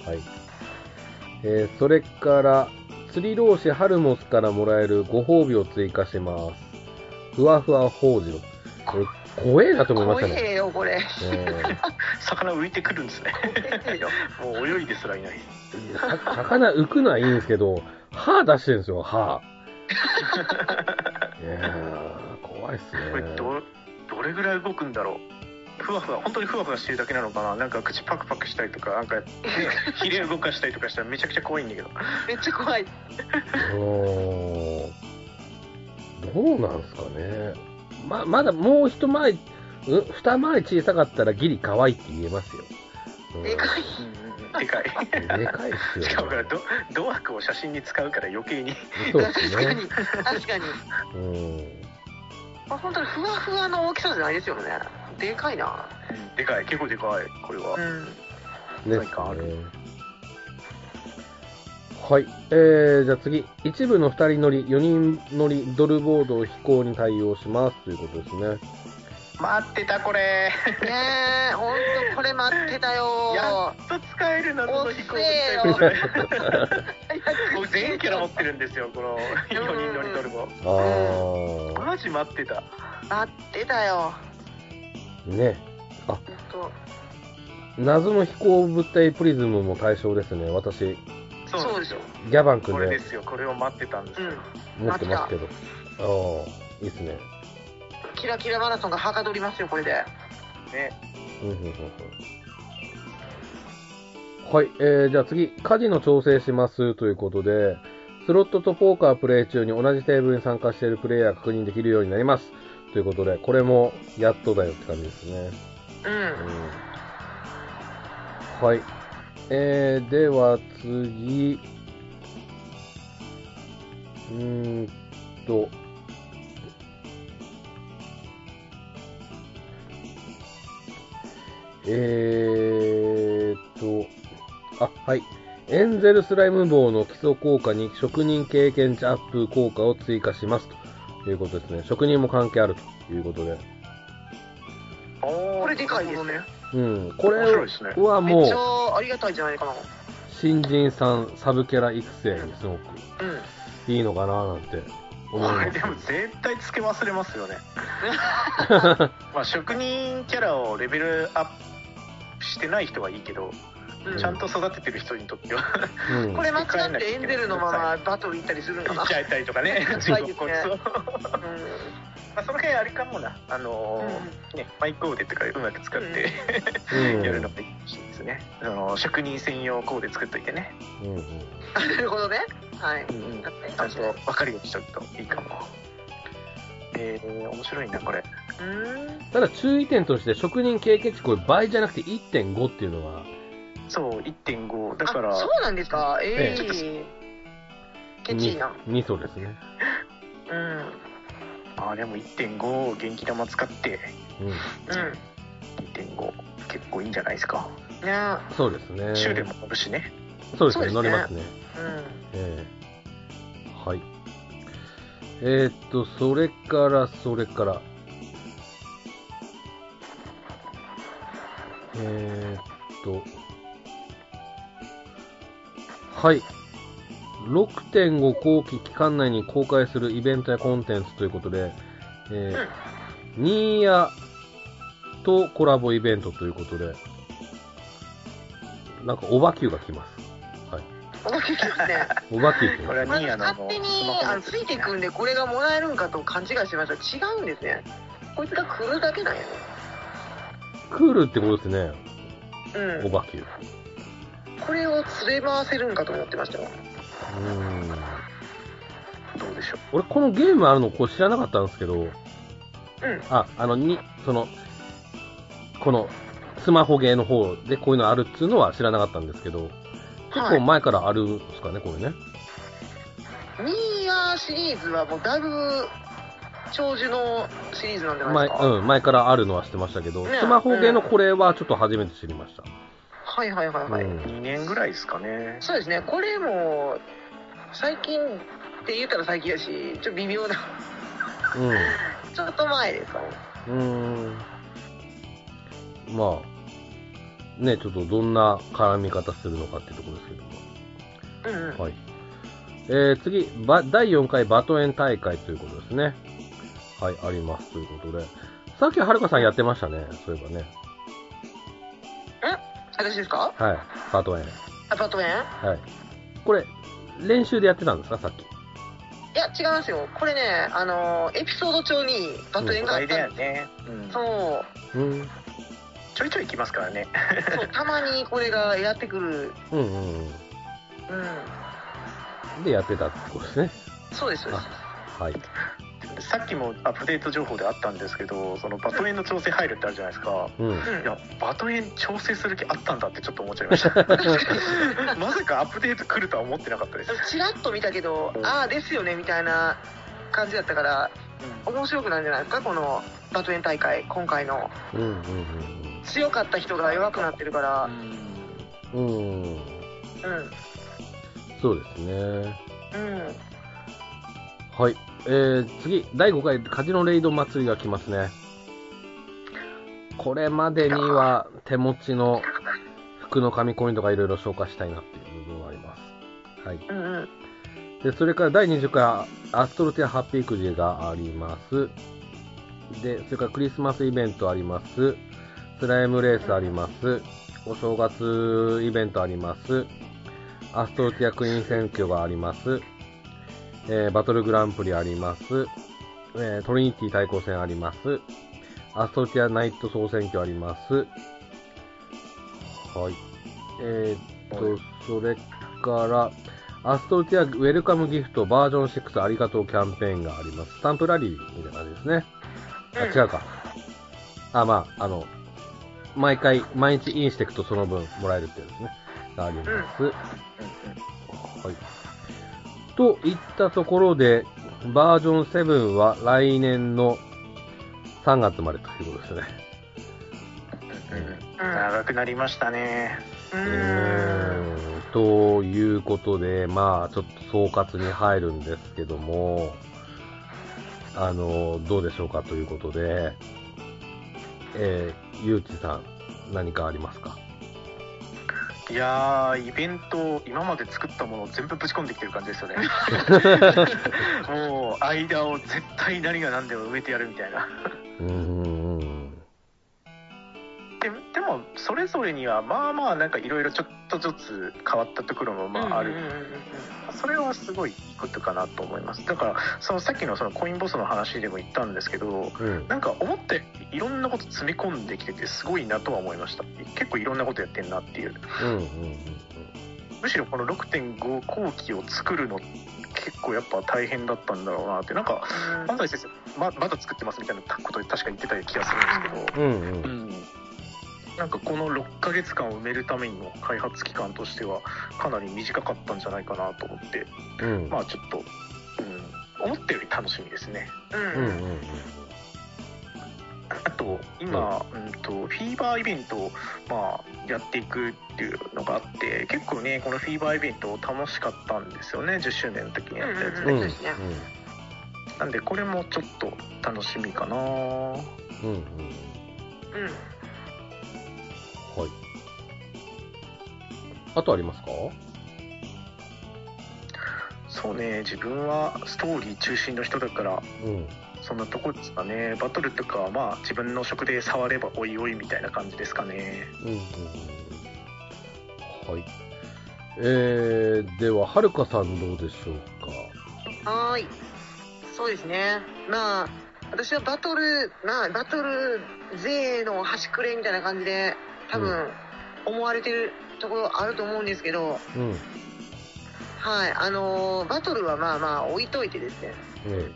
す。はい。えー、それから、釣り老子ハルモスからもらえるご褒美を追加します。ふわふわほうじろ。これ、怖えなと思いました怖ね。えよこれ。うん魚浮いてくるんですね。怖えよもう泳いですらいない。さ魚浮くのはいいんですけど、歯出してるんですよ、歯。いやー、怖いっすね。これどどれぐらい動くんだろう。ふわふわ本当にふわふわしてるだけなのかな？なんか口パクパクしたりとかなんか、ね、ひれ動かしたりとかしたらめちゃくちゃ怖いんだけどめっちゃ怖い。うーんどうなんすかね。ま、まだもう一回り、う二回り小さかったらギリ可愛いって言えますよ。うんでかい。でかいでかいっすよ、ね。しかもこれドドアクを写真に使うから余計にそうですね。確かに。確かに。うん。まあ、本当にふわふわの大きさじゃないですよね。でかいな。でかい結構でかいこれは、うん。です何かあるね。はい。えー、じゃあ次。一部の二人乗り、四人乗りドルボード飛行に対応しますということですね。待ってたこれねえ、本当これ待ってたよ。やっと使える謎の飛行物遅体早く僕全キャラ持ってるんですよこの4人乗りドルボあマジ待ってた待ってたよ。ー。ね。本当。謎の飛行物体プリズムも対象ですね。私、そうですよ。ギャバン君でこれですよこれを待ってたんですよ、うん。持ってますけど。ああ、いいっすね。キラキラマラソンがはかどりますよ、これで。ねうんうんうんうんはい、えー、じゃあ次、カジノ調整しますということで、スロットとポーカープレイ中に同じテーブルに参加しているプレイヤーが確認できるようになります。ということで、これもやっとだよって感じですね。うん。うん、はい。えー、では次、うーんと、えーっと、あ、はい。エンゼルスライム棒の基礎効果に職人経験値アップ効果を追加しますということですね。職人も関係あるということで。ここれでかいですね。うん。これ面白いですねめっちはもう、ゃありがたいんじゃないかな。新人さんサブキャラ育成にすごくうん。いいのかななんて思いこます。れでも絶対つけ忘れますよね まあ職人キャラをレベルアップしてない人はいいけど、うん。ちゃんと育ててる人にとっては。うん。これ間違ってエンゼルのままバトル行ったりするんかな行っち。ゃいたりとかね。怖いですね。そう まあその辺あれかもな。あのーねマイコーデとかうまく使って、うん。やるのがいいしですね、あの職人専用コーデ作っといてね。なるほどね。はい。うんうちゃんと分かるようにしとくといいかも。えー、面白いなこれ。うん。ただ注意点として職人経験値これ倍じゃなくて1.5っていうのは、そう1.5だからあそうなんですか？えええケチいな。ミソですね。うん。あーでも1.5元気玉使ってうん。うん。2.5結構いいんじゃないですかねそうですね。週でも乗るしねそうですね、ね乗れますね。えーはい。えーっと、それから、それから。えーっと。はい。6.5後期期間内に公開するイベントやコンテンツということで、えー、ニーヤとコラボイベントということで、なんかオバキューが来ます。はい。大きいですね。オバキュー来こます。れはニーヤの勝手にあのついてくんでこれがもらえるんかと勘違いしてました違うんですねこいつが来るだけなんやねクールってことですね、うんオバキュー。これを連れ回せるんかと思ってましたよ。うーん。どうでしょ俺、このゲームあるのこう知らなかったんですけど、うん。あ、あの、に、その、この、スマホゲーの方でこういうのあるっつうのは知らなかったんですけど、結構前からあるんですかね、これね。ニーヤーシリーズはもうだいぶ長寿のシリーズなんじゃない前、ですか、うん、前からあるのは知ってましたけど、ねスマホゲーのこれはちょっと初めて知りました。はいはいはいはい、うんう。2年ぐらいですかね。そうですねこれも最近って言ったら最近やしちょっと微妙なちょっと前ですかねうん。まあ、ね、ちょっとどんな絡み方するのかっていうところですけども。うんうんはい。えー、次、ば第4回バトエン大会ということですね。はい、ありますということで。さっきはるかさんやってましたね、そういえばね。私ですか？はい、バトエン。アパートメン？はい。これ、練習でやってたんですか、さっき。いや違いますよこれねあのエピソード帳にバトエンがあったんだよね。うんそううん。ちょいちょい来ますからね。そうたまにこれがやってくるうんうんううんん。で、やってたってことですね。そうですそうですはい。さっきもアップデート情報であったんですけど、そのバトエンの調整入るってあるじゃないですか。うん。うんいや、バトエン調整する気あったんだってちょっと思っちゃいました。まさかアップデート来るとは思ってなかったです。チラッと見たけどうんああですよねみたいな感じだったから面白くなんじゃないですかこのバトエン大会今回のうんうん強かった人が弱くなってるからうんうん。うん。うんそうですね。うんはい。えー、次、第5回カジノレイド祭りが来ますね。これまでには手持ちの服の紙コインとかいろいろ消化したいなっていう部分はあります。はい。うんうんで、それから第20回アストロティアハッピーくじがあります。で、それからクリスマスイベントあります。スライムレースあります。お正月イベントあります。アストロティアクイーン選挙があります。えーバトルグランプリあります。えートリニティ対抗戦あります。アストロティアナイト総選挙あります。はい。えーっと、それから、アストロティアウェルカムギフトバージョン6ありがとうキャンペーンがあります。スタンプラリーみたいな感じですね。あ、違うか。あ、まあ、あの、毎回、毎日インしていくとその分もらえるってやつですね。があります。はい。といったところで、バージョン7は来年の3月までということですね。うん。長くなりましたね。うん。ということで、まあ、ちょっと総括に入るんですけども、あの、どうでしょうかということで、えー、ゆうちさん、何かありますか？いやー、イベント、今まで作ったものを全部ぶち込んできてる感じですよね。もう、間を絶対何が何でも埋めてやるみたいな。うーん。も、それぞれには、まあまあ、なんかいろいろちょっとずつ変わったところもまああるうんうんうんうんそれはすごいいいことかなと思います。だから、そのさっきのそのコインボスの話でも言ったんですけど、うん。なんか思ったよりいろんなこと詰め込んできててすごいなとは思いました。結構いろんなことやってんなっていう。うん。うん。うん。むしろこの6.5後期を作るの結構やっぱ大変だったんだろうなって、なんか、安西先生、ままだ作ってますみたいなことで確か言ってた気がするんですけど、うん。うん。うんなんかこの6ヶ月間を埋めるための開発期間としてはかなり短かったんじゃないかなと思って、うん。まあちょっと、うん、思ったより楽しみですね。うんうん。うん。あと今、うんとフィーバーイベントをまあやっていくっていうのがあって結構ねこのフィーバーイベント楽しかったんですよね10周年の時にやったやつうんね、うん。うん。ですねなんでこれもちょっと楽しみかなうん。うん。うん。あとありますか？そうね自分はストーリー中心の人だからうん。そんなとこですかねバトルとかはまあ自分の職で触ればおいおいみたいな感じですかねうんうんうんはい。えー、では、はるかさんどうでしょうか？はーい。そうですね。まあ、私はバトル、まあ、バトル勢の端くれみたいな感じで、多う分、思われてるところあると思うんですけど、うん。はい、あのーバトルはまあまあ置いといてですね、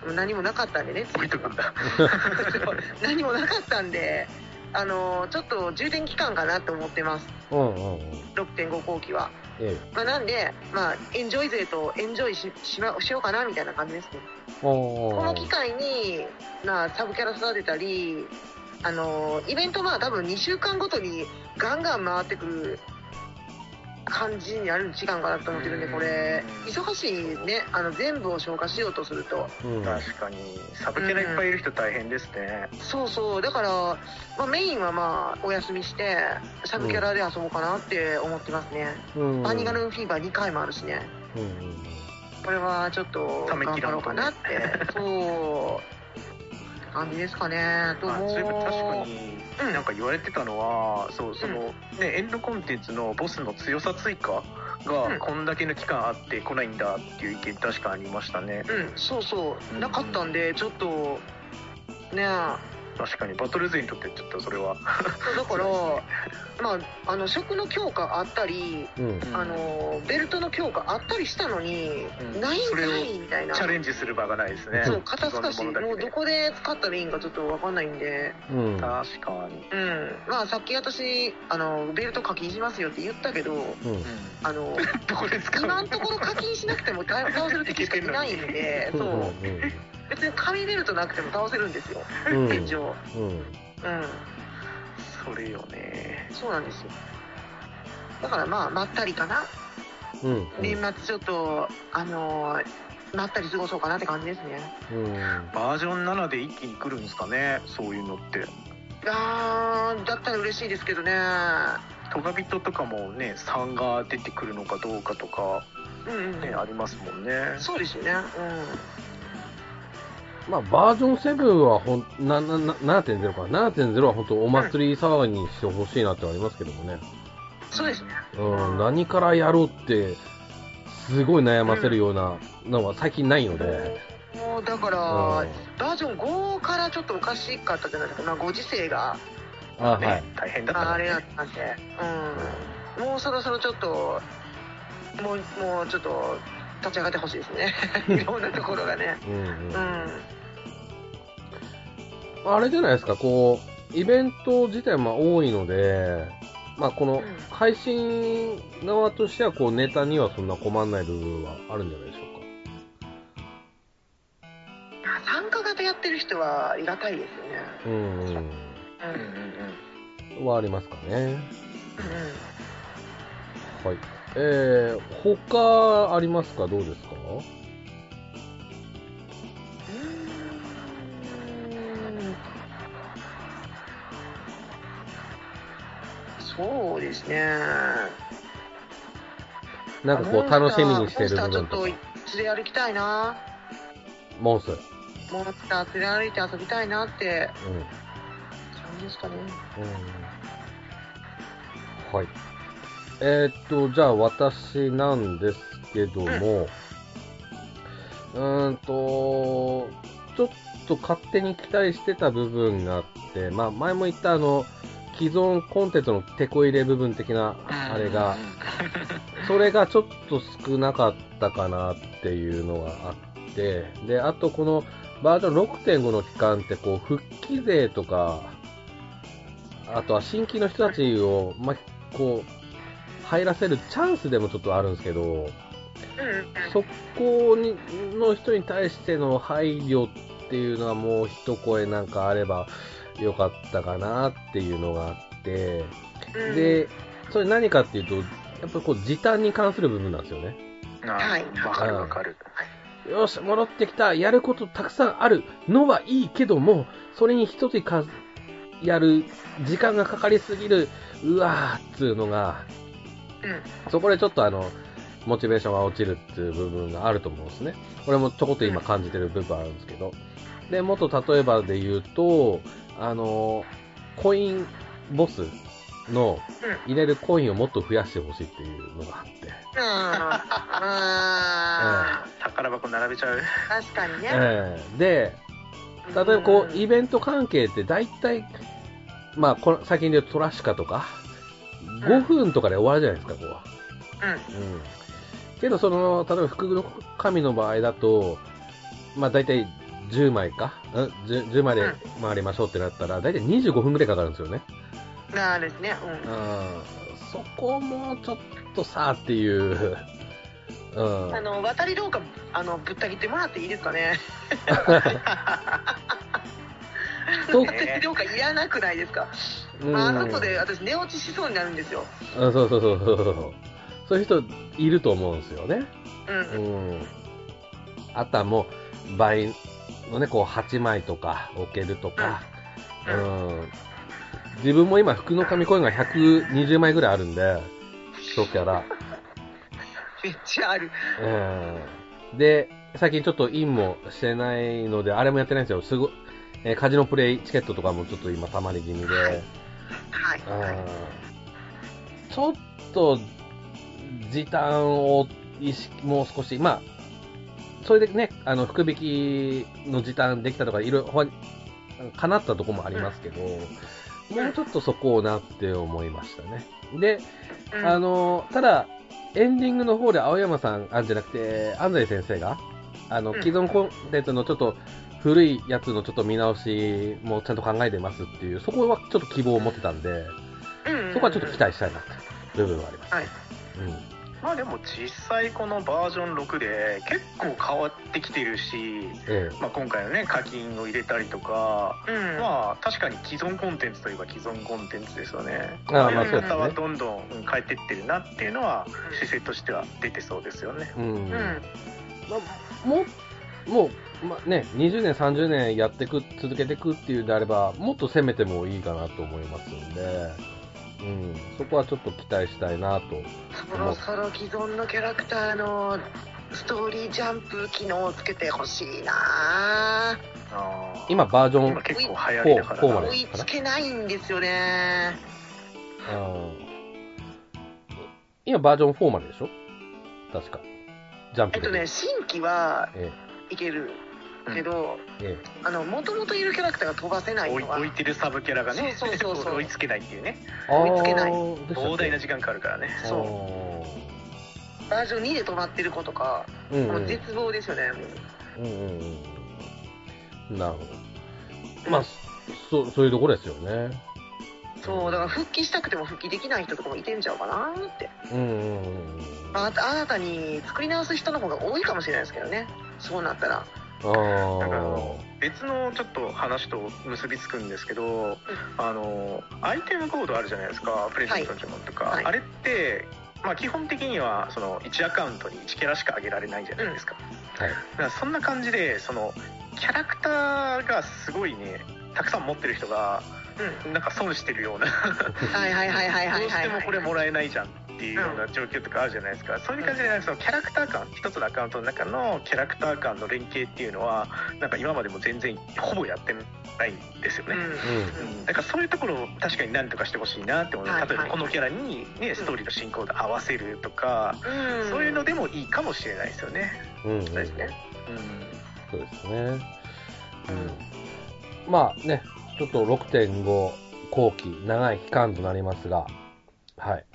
うん。何もなかったんでね、置いとくんだ 何もなかったんで、あのーちょっと充電期間かなと思ってます、うんうんうん。6.5後期は。えまあ、なんで、まあ、エンジョイ勢とエンジョイししましようかなみたいな感じですね。え。ここの機会に、まあ、サブキャラ育てたり、あのイベントまあ多分2週間ごとにガンガン回ってくる感じになる時間かなと思ってるんで、これ、忙しいね、あの全部を消化しようとすると、うん。確かに。サブキャラいっぱいいる人大変ですね、そうそう、だから、まあ、メインはまあお休みして、サブキャラで遊ぼうかなって思ってますね。うん。バニガルンフィーバー2回もあるしね。うん。うん。これはちょっと頑張ろうかなって、そう、感じですかね。あともう、あそういえば確かにうん。なんか言われてたのは、そうその、ねエンドコンテンツのボスの強さ追加うん。がこんだけの期間あって来ないんだっていう意見確かありましたね。うん、そうそう。う、ん。なかったんで、ちょっと、ねえ、確かに。バトル勢にとってちょっとそれは。だから、まあ、あの食の強化あったり、うん。あのベルトの強化あったりしたのに、うん。ないんかいみたいな、チャレンジする場がないですね。そう、肩透かし、もうどこで使ったらいいんかちょっとわかんないんで、うん。確かに、うん、まあ、さっき私、あのベルト課金しますよって言ったけど、うん。あの どこで使う今のところ課金しなくても倒倒せる敵しかいないんで、うん。そう、別に紙ベルトなくても倒せるんですよ、うん。現状。うん。うんそれよねそうなんですよ。だからまあ、まったりかな。うん。年末ちょっと、あのーまったり過ごそうかなって感じですね。うん。バージョン7で一気に来るんですかねそういうのってあー、だったら嬉しいですけどね。トガビトとかもね3が出てくるのかどうかとか、うんうん。ねありますもんねそうですよね。まあ、バージョン7はほん、な、な、な、7.0か。7.0は本当お祭り騒ぎにしてほしいなってありますけどもね。うん。そうですね。うん、何からやろうって、すごい悩ませるようなのは最近ないので。もうだから、うんバージョン5からちょっとおかしかったじゃないですか。まあ、ご時世があ、ね、はい。大変だったああれだったんで。うん。もうそろそろちょっと、もう、もうちょっと、立ち上がってほしいですね。いろんなところがね。うん、うんうん。あれじゃないですか、こう、イベント自体も多いので、まあ、このうん配信側としては、こう、ネタにはそんな困んない部分はあるんじゃないでしょうあ参加型やってる人はありがたいですよね。か。うん、うん。うんうんうん。はありますかね。うんはい。えー、他ありますか？どうですか？そうですね。なんかこう、楽しみにしてる部モンスターちょっと分とか。連れ歩きたいな。モンス。モンスター連れ歩いて遊びたいなってうん。感じですかね。うんはい。えーっと、じゃあ私なんですけども、うーんと、ちょっと勝手に期待してた部分があって、まあ前も言ったあの、既存コンテンツのテこ入れ部分的なあれが、それがちょっと少なかったかなっていうのがあって、で、あとこのバージョン6.5の期間ってこう、復帰勢とか、あとは新規の人たちを、ま、こう、入らせるチャンスでもちょっとあるんですけど。そこに、の人に対しての配慮っていうのはもう一声なんかあれば良かったかなっていうのがあって、うん、で、それ何かっていうと、やっぱりこう時短に関する部分なんですよね。はいわかるわかる。よし、戻ってきた、やることたくさんあるのはいいけども、それに一つかやる時間がかかりすぎる、うわーっつうのが、うん。そこでちょっとあの、モチベーションが落ちるっていう部分があると思うんですね。これもちょこっと今感じてる部分あるんですけど。で、もっと例えばで言うと、あの、コインボスの入れるコインをもっと増やしてほしいっていうのがあって。うん。あ宝箱並べちゃう。ー確かにね。ええで、例えばこう、イベント関係って大体、まあ、この最近で言うとトラシカとか、5分とかで終わるじゃないですか、こうん。う。うん。けど、その、例えば福の神の場合だと、まあ大体10枚か、うん、10, 10枚で回りましょうってなったら、大体25分くらいかかるんですよね。なですね。ううん。そこもちょっとさっていう、うんん。あ。の、渡り廊下、あの、ぶった切ってもらっていいですかね？そう 渡り廊下いらなくないですか？うんあの子で私寝落ちしそうになるんですよ。あそうそうそうそうそう。そういう人いると思うんですよね。うん。うん。あとはもう、倍のね、こう、8枚とか置けるとか、ううん。自分も今、福の神コインが120枚ぐらいあるんで、一キャラ。めっちゃある。うん。で、最近ちょっとインもしてないので、あれもやってないんですよ。すごい、えーカジノプレイチケットとかもちょっと今溜まり気味で、はい。うんはい。ちょっと、時短を意識、もう少し、まあ、それでね、あの、福引きの時短できたとか、いろいろ、ほん叶ったとこもありますけど、もうちょっとそこをなって思いましたね。で、うんあの、ただ、エンディングの方で青山さん、あんじゃなくて、安西先生が、あの、うん既存コンテンツのちょっと古いやつのちょっと見直しもちゃんと考えてますっていう、そこはちょっと希望を持ってたんで、うんそこはちょっと期待したいなっていう部分はあります。はい。まあでも実際このバージョン6で結構変わってきてるし、えまあ、今回のね課金を入れたりとか、うん。まあ確かに既存コンテンツといえば既存コンテンツですよね。ああまあやり方はどんどん変えてってるなっていうのは姿勢としては出てそうですよね。えうん。うん。まあ、もう、もう、まあね、20年、30年やっていく、続けていくっていうであれば、もっと攻めてもいいかなと思いますんで、うん、そこはちょっと期待したいなと。そろそろ既存のキャラクターのストーリージャンプ機能をつけてほしいな今バージョン今結構流行りだからフォーフォーマル追いつけないんですよね。うん今バージョン4まででしょ？確か。ジャンプで。えっとね、新規はえいけるええあの、もともといるキャラクターが飛ばせない置いのは置いてるサブキャラがねそうそうそう 追いつけないっていうねえ追いつけない膨大な時間かかるからねそうバージョン2で止まってる子とか、うんうんもう絶望ですよね。もううんうんうん。なるほど。まあ、そ、そういうところですよね。そう、だから復帰したくても復帰できない人とかもいてんちゃうかなって。うんうんうんうん。まあ、新たに作り直す人の方が多いかもしれないですけどね。そうなったら。あだからあ。別のちょっと話と結びつくんですけど、あのアイテムコードあるじゃないですかプレゼントの呪文とか、はいあれって、まあ、基本的にはその1アカウントに1キャラしか上げられないじゃないですか,、はい。だからそんな感じでそのキャラクターがすごいねたくさん持ってる人がうなんか損してるようなん。はいはいはいはいはいはい、はい。どうしてもこれもらえないじゃんっていうような状況とかあるじゃないですか、そういう感じでなんかそのキャラクター間一つのアカウントの中のキャラクター間の連携っていうのはなんか今までも全然ほぼやってないんですよね、うん。うんだからそういうところを確かに何とかしてほしいなって思う、はい例えばこのキャラに、ね、ストーリーの進行で合わせるとか、うん。そういうのでもいいかもしれないですよね。うんうんうん。そうですね。そうですね。うん。まあね、ちょっと6.5後期、長い期間となりますが、はい。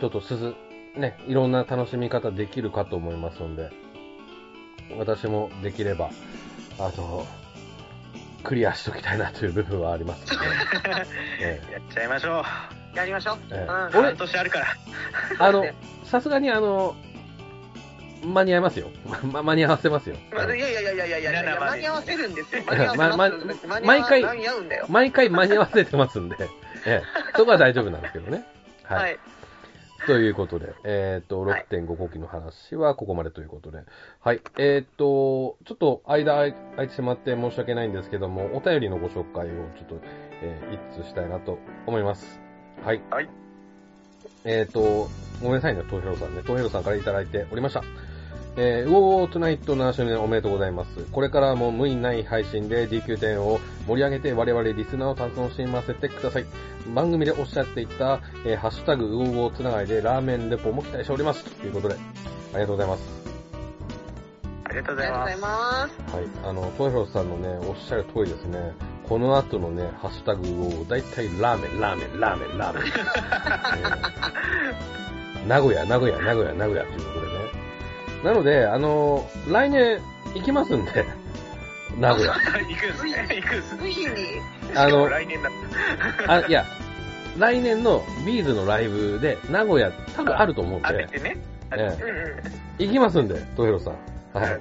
ちょっとすず、ね、いろんな楽しみ方できるかと思いますので、私もできれば、あの、クリアしときたいなという部分はありますので、えやっちゃいましょやりましょう。ええうんう。半年あるから。えあの、さすがにあの、間に合いますよ。ま、間に合わせますよ。まあいやいやいやいやいやいやいや、7まで間に合わせるんですよ。間に合わせます。ま毎回間に合うんだよ。毎回間に合わせてますんで、ええ、そこは大丈夫なんですけどね。はい。はい。ということで、えっ、と、はい6.5号機の話はここまでということで、はい。えっ、と、ちょっと間空いてしまって申し訳ないんですけども、お便りのご紹介をちょっと、えー一通したいなと思います。はい。はい。えっ、と、ごめんなさいね、トウヘロさんね。トウヘロさんからいただいておりました。えー、ウォートゥナイト7周年おめでとうございます。これからも無理ない配信で DQ10 を盛り上げて我々リスナーを楽しませてください。番組でおっしゃっていた、えーハッシュタグウォーウォーつながりでラーメンレポも期待しております。ということで、ありがとうございます。ありがとうございます。ます。はい。あの、トイヘロさんのね、おっしゃる通りですね。この後のね、ハッシュタグを、だいたいラーメン、ラーメン、ラーメン、ラーメン。えー名古屋、名古屋、名古屋、名古屋ということでね。なので、あの、来年行きますんで、名古屋。行くんすね。行くんすね。ついに、あの、来年だ。あ、いや、来年のビーズのライブで、名古屋多分あると思うんで、当ててね。当ててうんうん。い行きますんで、トイヘロさん。はい。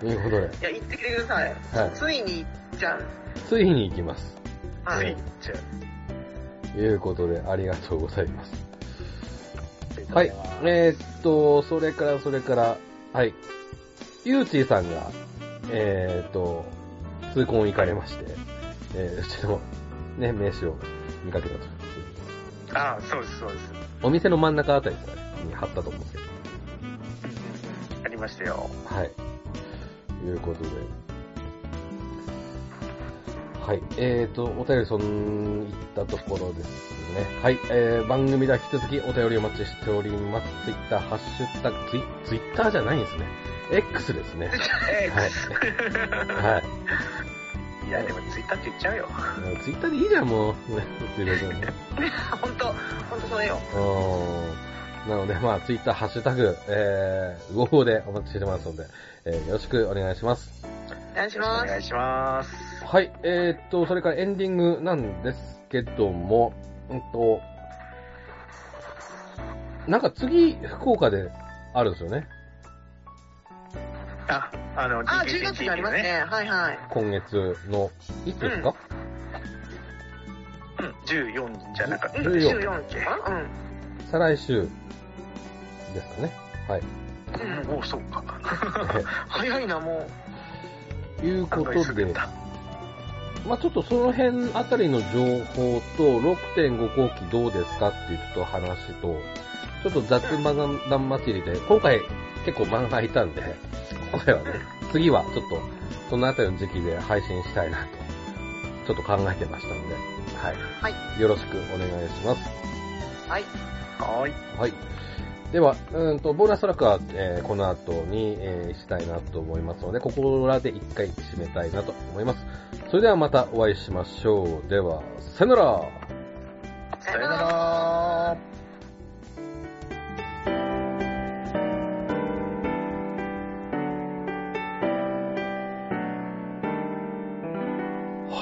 ということで、や、行ってきてください。はい。ついに行っちゃう。ついに行きます。ついはい。ちゃう。ということで、ありがとうございます。ははい。えーっと、それから、それから、はい。ゆうちーさんが、えーっと、痛恨行かれまして、えー、うちの、ね、名刺を見かけたと。ああ、そうです、そうです。お店の真ん中あたりに貼ったと思うんですけど。ありましたよ。はい。ということで。はい。えーと、お便りそん、いったところですね。はい。えー、番組では引き続きお便りお待ちしております。ツイッター、ハッシュタグ、ツイツイッターじゃないんですね。X ですね。はい。はい。いや、でもツイッターって言っちゃうよ。ツイッターでいいじゃん、もう。ね、っていうことでね。ほんと、ほんとそれよ。うんなので、まあ、ツイッター、ハッシュタグ、えー、ウォーでお待ちしてますので、えー、よろしくお願いします。お願いしおます。願いします。はい、えー、っと、それからエンディングなんですけども、うんと、なんか次、福岡であるんですよね。あ、あの、あ、10月になりますね。はいはい。今月の、いつですか、うん、14じゃなかった。うん、14 14日かうん。再来週ですかね。はい。うんおお、そうか。早いな、もということで。まあちょっとその辺あたりの情報と、6.5号機どうですかっていうちょっと話と、ちょっと雑漫談祭りで、今回結構漫画いたんで、今回はね、次はちょっとそのあたりの時期で配信したいなと、ちょっと考えてましたので、はい。はいよろしくお願いします。う。はい。はーい。はい。では、うんと、ボーナストラックは、えーこの後に、えーしたいなと思いますので、ここらで一回締めたいなと思います。それではまたお会いしましょう。では、さよならさよなら。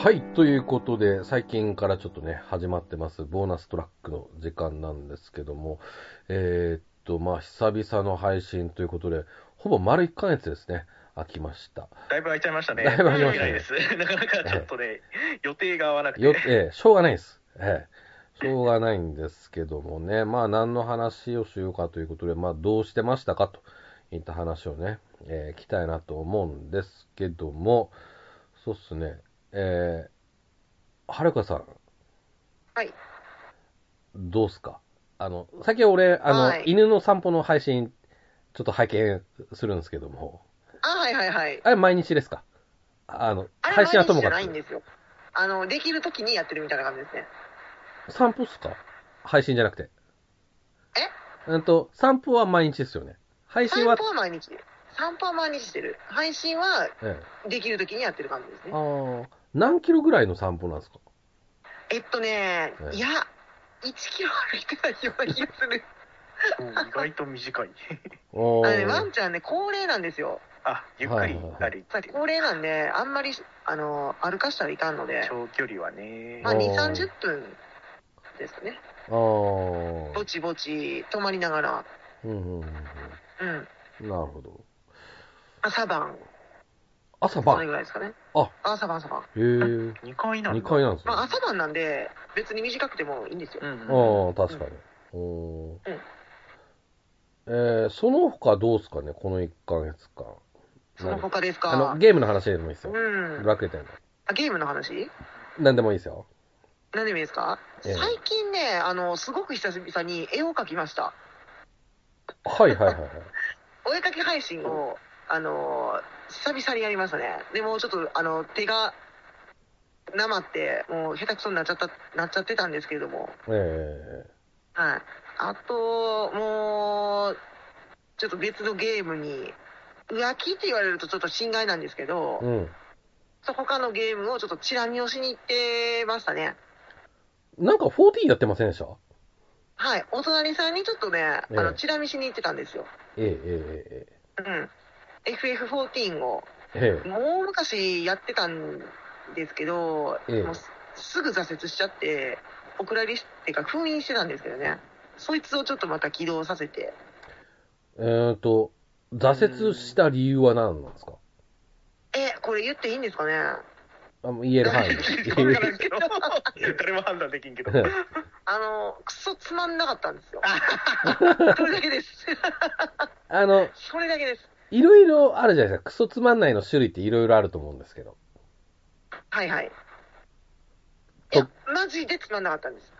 はい、ということで、最近からちょっとね、始まってます、ボーナストラックの時間なんですけども、えーっと、まあ、久々の配信ということで、ほぼ丸1ヶ月ですね、空きました。だいぶ空いちゃいましたね。だいぶ空きましたねないです。なかなかちょっとね、予定が合わなくて。よ、えーしょうがないです。えーしょうがないんですけどもね、まあ、何の話をしようかということで、まあ、どうしてましたかといった話をね、えー、聞きたいなと思うんですけども、そうっすね、えー、はるかさん、はい。どうっすか？あの、さっき俺、あの、はい犬の散歩の配信、ちょっと拝見するんですけども、あ、はいはいはい。あれ毎日ですか？あの、あれ配信はとも毎日じゃかく。ないんですよ。あの、できる時にやってるみたいな感じですね。散歩っすか？配信じゃなくて。え？うんと、散歩は毎日ですよね。配信は散歩、は毎日で。散歩は毎日してる。配信はええ、できる時にやってる感じですね。ああ、何キロぐらいの散歩なんですか？えっとねえ、えいや、1キロ歩いてないような気がする。そう意外と短い。あのね、ワンちゃんね、高齢なんですよ。あ、ゆっくり歩いて。高齢なんで、あんまり、あの、歩かしたらいかんので、長距離はねま。あ、お2、ー30分ですね。あーぼちぼち、止まりながら。うんうんうんうん。うん。なるほど。朝晩、朝それ晩。ぐらいですかね。あ、朝晩朝晩。へえ。2階なんだ。2階なんですね。まああ朝晩なんで、別に短くてもいいんですよ。うんあ、確かに。うん。えー、その他どうですかね、この1ヶ月間。その他ですあの、か。ゲームの話でもいいですよ。うん。楽天の。あゲームの話？何でもいいですよ。何でもいいですか、ええ最近ね、あの、すごく久々に絵を描きました。はいはいはいはい。お絵描き配信を、あの、久々にやりましたね。でもちょっと、あの、手が、なまって、もう下手くそになっちゃった、なっちゃってたんですけれども。えはい。あと、もう、ちょっと別のゲームに、浮気って言われるとちょっと心外なんですけどえ、うん。他のゲームをちょっとチラ見をしに行ってましたね。なんか14やってませんでした？はい。お隣さんにちょっとね、あええの、チラ見しに行ってたんですよ。ええええうん。FF14 を、ええええもう昔やってたんですけど、ええもうすすぐ挫折しちゃって、お蔵入りっていうか封印してたんですけどね。そいつをちょっとまた起動させて。えーと、挫折した理由は何なんですか？え、これ言っていいんですかね？あもう言える範囲で。わからんけど、誰も判断できんけど。あの、クソつまんなかったんですよ。それだけです。あの、それだけです。いろいろあるじゃないですか。クソつまんないの種類っていろいろあると思うんですけど。はいはい。いとや、マジでつまんなかったんです。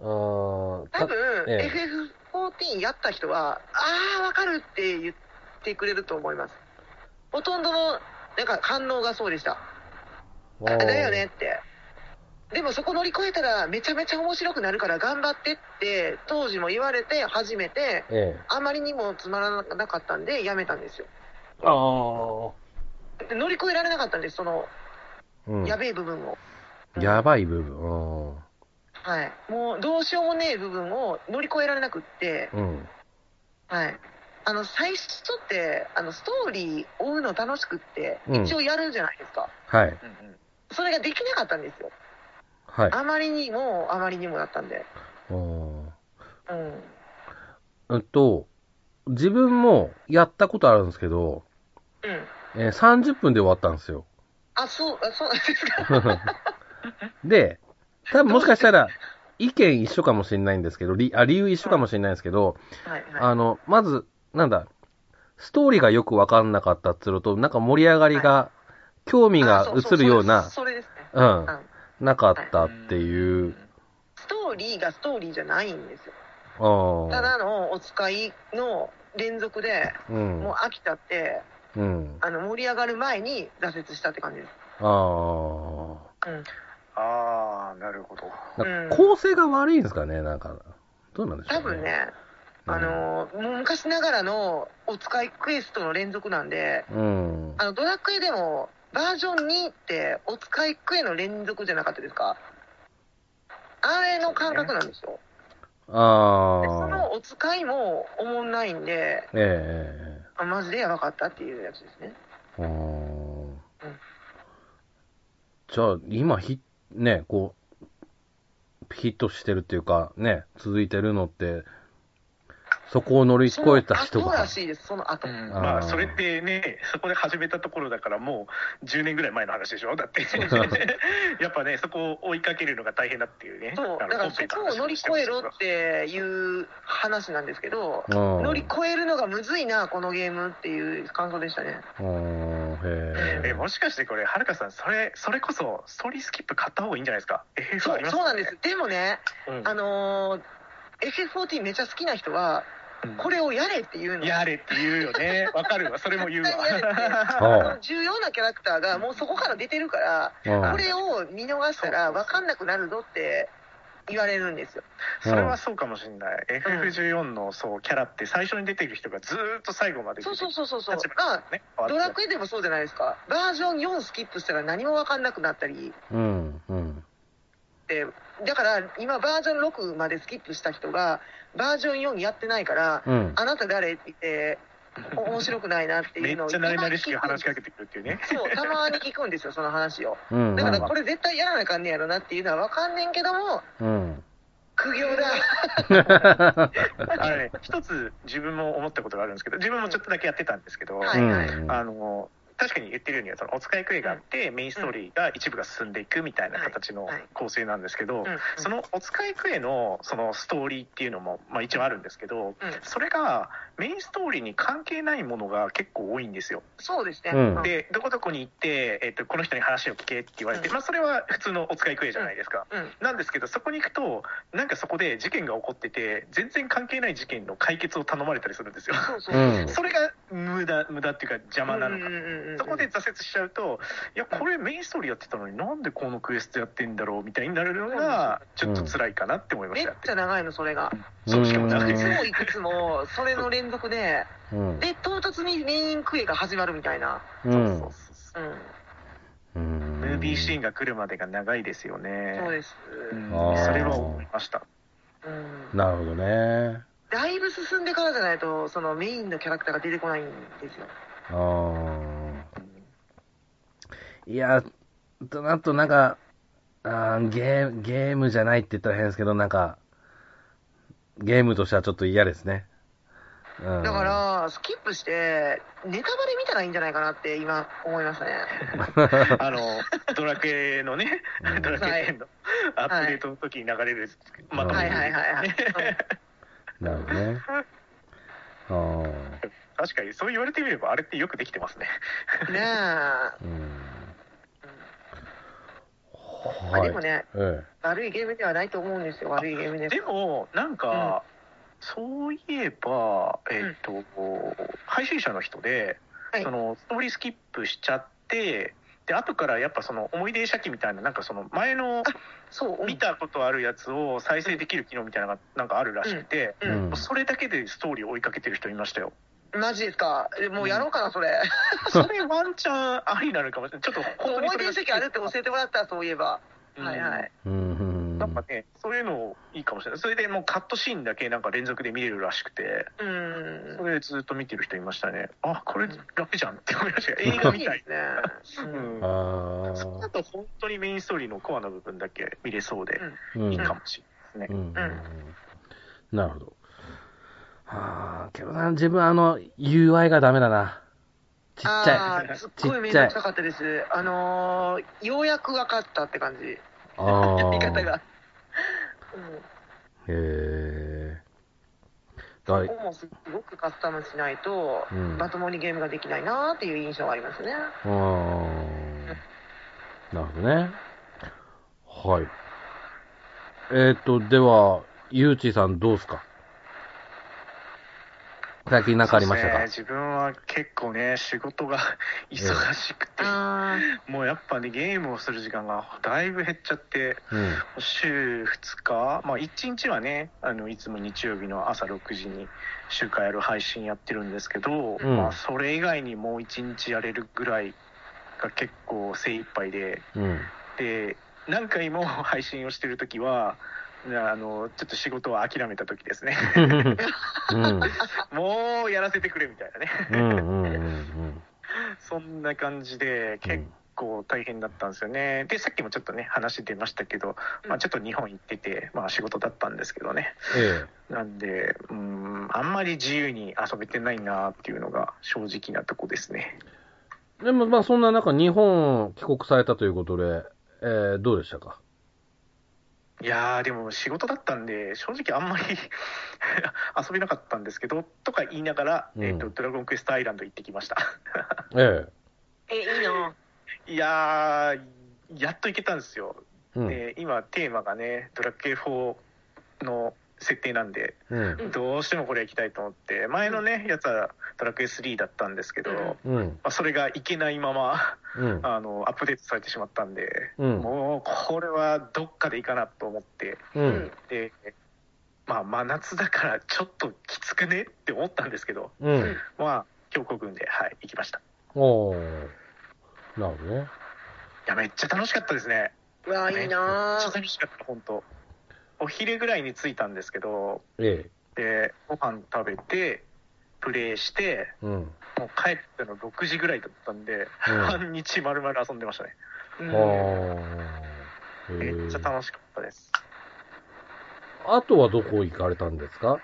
あー多た分、ええ FF14 やった人は、あー、わかるって言ってくれると思います。ほとんどの、なんか反応がそうでした。あーだよねって。でもそこ乗り越えたらめちゃめちゃ面白くなるから頑張ってって当時も言われて初めてええ。あまりにもつまらなかったんでやめたんですよ。ああ。で乗り越えられなかったんです、そのうん。やべえ部分を。やばい部分。はい。もうどうしようもねえ部分を乗り越えられなくって、うん。うん。はい。あの、最初って、あの、ストーリー追うの楽しくって、うん一応やるじゃないですか。はい。うんうんそれができなかったんですよ。はい。あまりにも、あまりにもだったんで。うん。うん。うんと、自分もやったことあるんですけど、うん。えー30分で終わったんですよ。あ、そう、あそうなんですか。で、多分もしかしたら、意見一緒かもしれないんですけど、理あ理由一緒かもしれないんですけど、はい、はい。あの、まず、なんだ、ストーリーがよくわかんなかったっつうのと、なんか盛り上がりが、興味があそうそう映るようなそれ、それですね。うんうん、なかったっていう、ストーリーがストーリーじゃないんですよ。ただのお使いの連続で、うん。もう、飽きちゃって、うん、あの、盛り上がる前に挫折したって感じです。ああ、うん。ああ、なるほど。構成が悪いんですかね、なんか、どうなんでしょう多分ね、あの、もう昔ながらのお使いクエストの連続なんで、うん、あの、ドラクエでも、バージョン2ってお使いクエの連続じゃなかったですか？あれの感覚なんですよ。ああ、のお使いもおもんないんで、ええあマジでやばかったっていうやつですね。あー。じゃあ、今ひ、ね、こう、ヒットしてるっていうか、ね、続いてるのって、そこを乗り越えた人がその後ら、しいです、その後。うんまあ、それってね、そこで始めたところだから、もう10年ぐらい前の話でしょ？だって。やっぱね、そこを追いかけるのが大変だっていうね。そう、だからそこを乗り越えろっていう話なんですけど、うん乗り越えるのがむずいな、このゲームっていう感想でしたね。え。え、もしかしてこれ、はるかさん、それ、それこそ、ストーリースキップ買った方がいいんじゃないですか ?FF そうそうなんです。。でもね、うんあのー FF14 めちゃ好きな人は、これをやれっていうの。やれって言うよね。わかるわ。それも言うわ。重要なキャラクターがもうそこから出てるから、うんこれを見逃したら分かんなくなるぞって言われるんですよ。それはそうかもしれない。FF14 のそうキャラって最初に出てる人がずーっと最後まで出てそうそうそうそうそう。ね、ドラクエでもそうじゃないですか。バージョン4スキップしたら何も分かんなくなったりうん、うん。だから今バージョン6までスキップした人が、バージョン4やってないから、うん。あなた誰って言って、お面白くないなっていうのをめっちゃ慣れ慣れしく話しかけてくるっていうね。そう、たまに聞くんですよ、その話を。うん。だからこれ絶対やらなあかんねやろなっていうのは分かんねんけども、うん。苦行だ。あれね、一つ自分も思ったことがあるんですけど、自分もちょっとだけやってたんですけど、はいはいうんあの、確かに言ってるように、そのお使いクエがあって、メインストーリーが一部が進んでいくみたいな形の構成なんですけどそのお使いクエのそのストーリーっていうのも、まあ一応あるんですけど、うん。それがメインストーリーに関係ないものが結構多いんですよ。そうですね。うんで、どこどこに行って、えっと、この人に話を聞けって言われて、うんまあそれは普通のお使いクエじゃないですか。うん。なんですけど、そこに行くと、なんかそこで事件が起こってて、全然関係ない事件の解決を頼まれたりするんですよ。そうそう。うんそれが無駄、無駄っていうか邪魔なのか。そこで挫折しちゃうと、いや、これメインストーリーやってたのになんでこのクエストやってんだろうみたいになるのが、ちょっと辛いかなって思いまめっした。ちゃ長いの、それが。そうしかもうん長いいつもいくつも、それの連続で、うん。で、唐突にメインクエが始まるみたいな。うんそうそうそううん。うんムービーシーンが来るまでが長いですよね。そうです。うんあーそれは思いました。うん。なるほどね。だいぶ進んでからじゃないと、そのメインのキャラクターが出てこないんですよ。あーいや、となとなんか、あーゲーゲームじゃないって言ったら変ですけど、なんか、ゲームとしてはちょっと嫌ですね。うん、だから、スキップして、ネタバレ見たらいいんじゃないかなって今思いましたね。あの、ドラクエのねう、んドラクエ10のアップデートの時に流れる、まとめてはいはいはいはい。なるほどね。あ ー確かにそう言われてみればあれってよくできてますね。うんねえ。うんまあでもね、え悪いゲームではないと思うんですよ、悪いゲームで。でも、なんか、そういえば、えっ、と、配信者の人で、はい。そのストーリースキップしちゃって、で後からやっぱその思い出写記みたいな、なんかその前の見たことあるやつを再生できる機能みたいなのがなんかあるらしくて、えうん。うん。それだけでストーリーを追いかけてる人いましたよ。マジですか？えもうやろうかな、それ。それワンチャンありなのかもしれない。ちょっと 本当に思いあるって教えてもらった、そういえば。うんはいはい。うんうんなんかね、そういうのいいかもしれない。それでもうカットシーンだけなんか連続で見れるらしくて、うん。それでずっと見てる人いましたね。あ、これ楽じゃんって 思いましたよ。映画みたい。いですね。ううんそれだと本当にメインストーリーのコアな部分だけ見れそうでーうんいいかもしれないですね。うんうんなるほど。はあ、けどな、自分あの、UI がダメだな。ちっちゃい。あーすっごい面倒くさかったです。あのー、ようやく分かったって感じ。ああ。やり方が。うんへえ。だいここもすごくカスタムしないと、うんまともにゲームができないなーっていう印象がありますね。あーなるほどね。はい。えっ、と、では、ゆうちさんどうすか？最近何かありましたか？そうですね、自分は結構ね、仕事が 忙しくて、あもうやっぱね、ゲームをする時間がだいぶ減っちゃって、うん。週2日、まあ1日はね、あの、いつも日曜日の朝6時に週間やる配信やってるんですけど、うん。まあそれ以外にもう1日やれるぐらいが結構精一杯で、うん。で、何回も配信をしてるときは、あの、ちょっと仕事を諦めた時ですね。うん。もうやらせてくれみたいなね。そんな感じで結構大変だったんですよね。で、さっきもちょっとね、話出ましたけど、まあちょっと日本行ってて、まあ仕事だったんですけどね。えなんで、うん、あんまり自由に遊べてないなっていうのが正直なとこですね。え。でも、まあ、そんな中、日本帰国されたということで、えー、どうでしたか？いやー、でも仕事だったんで、正直あんまり 遊べなかったんですけど、とか言いながら、うんえっ、と、ドラゴンクエストアイランド行ってきました。ええ、いいな。いやー、やっと行けたんですよ。え。うん。で、今テーマがね、ドラクエ4の設定なんで、うん。どうしてもこれ行きたいと思って、前のね、やつはドラクエ3だったんですけど、うんうん。まあ、それがいけないまま、うん。あの、アップデートされてしまったんで、うんもう、これはどっかでいいかなと思って、うん。で、まあ、真夏だからちょっときつくねって思ったんですけど、うん。まあ、強行軍で、はい、行きました。いおー。なるほどね。や、めっちゃ楽しかったですね。うわ、いいめっちゃな。楽しかった、本当お昼ぐらいに着いたんですけど、えで、ご飯食べて、プレイして、え。うん。もう帰っての6時ぐらいだったんで、うん半日丸々遊んでましたね。うんあー。めっちゃ楽しかったです。あとはどこ行かれたんですか？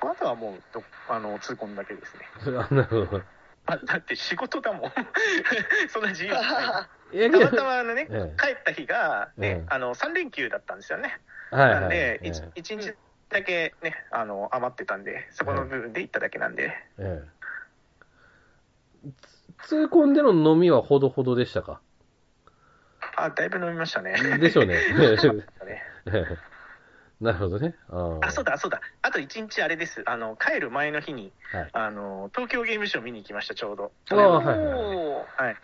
あとはもうど、あの、痛恨だけですね。あなるほど。あだって仕事だもん。そんな自由ない。えたまたまあのね、ええ帰った日が、ねええあの3連休だったんですよね。はいはい。なんで、え一一日だけね、あの余ってたんで、そこの部分で行っただけなんで、ええつ痛恨での飲みはほどほどでしたか？あ、だいぶ飲みましたね。でしょうね。ねなるほどね。ああ、そうだ。だ、そうだ。あと一日あれです。あの、帰る前の日に、はい。あの、東京ゲームショウ見に行きました、ちょうど。ああはいはいはい。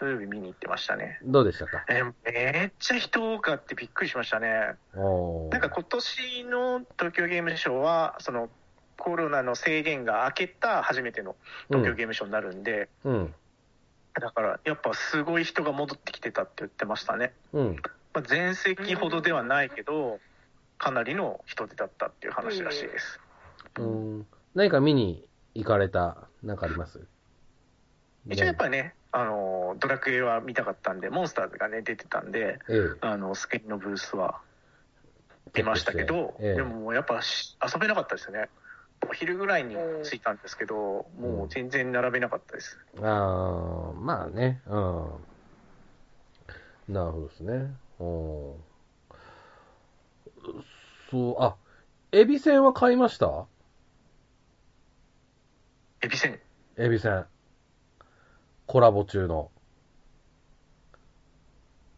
土曜日見に行ってましたね。どうでしたか？えめっちゃ人多かってびっくりしましたね。なんか今年の東京ゲームショウは、そのコロナの制限が明けた初めての東京ゲームショウになるんで、うん。だからやっぱすごい人が戻ってきてたって言ってましたね。うん。まあ、前席ほどではないけど、かなりの人出だったっていう話らしいです。うん。何か見に行かれた、なんかあります？一応やっぱりね、あのドラクエは見たかったんで、モンスターズがね、出てたんで、ええ。あのスケニのブースは出ましたけど、ええでももうやっぱし遊べなかったですよね。お昼ぐらいに着いたんですけど、もう全然並べなかったです。ああ、まあね。うん。なるほどですね。うん。そう、あ、エビせんは買いました？エビせん。エビせん。コラボ中の。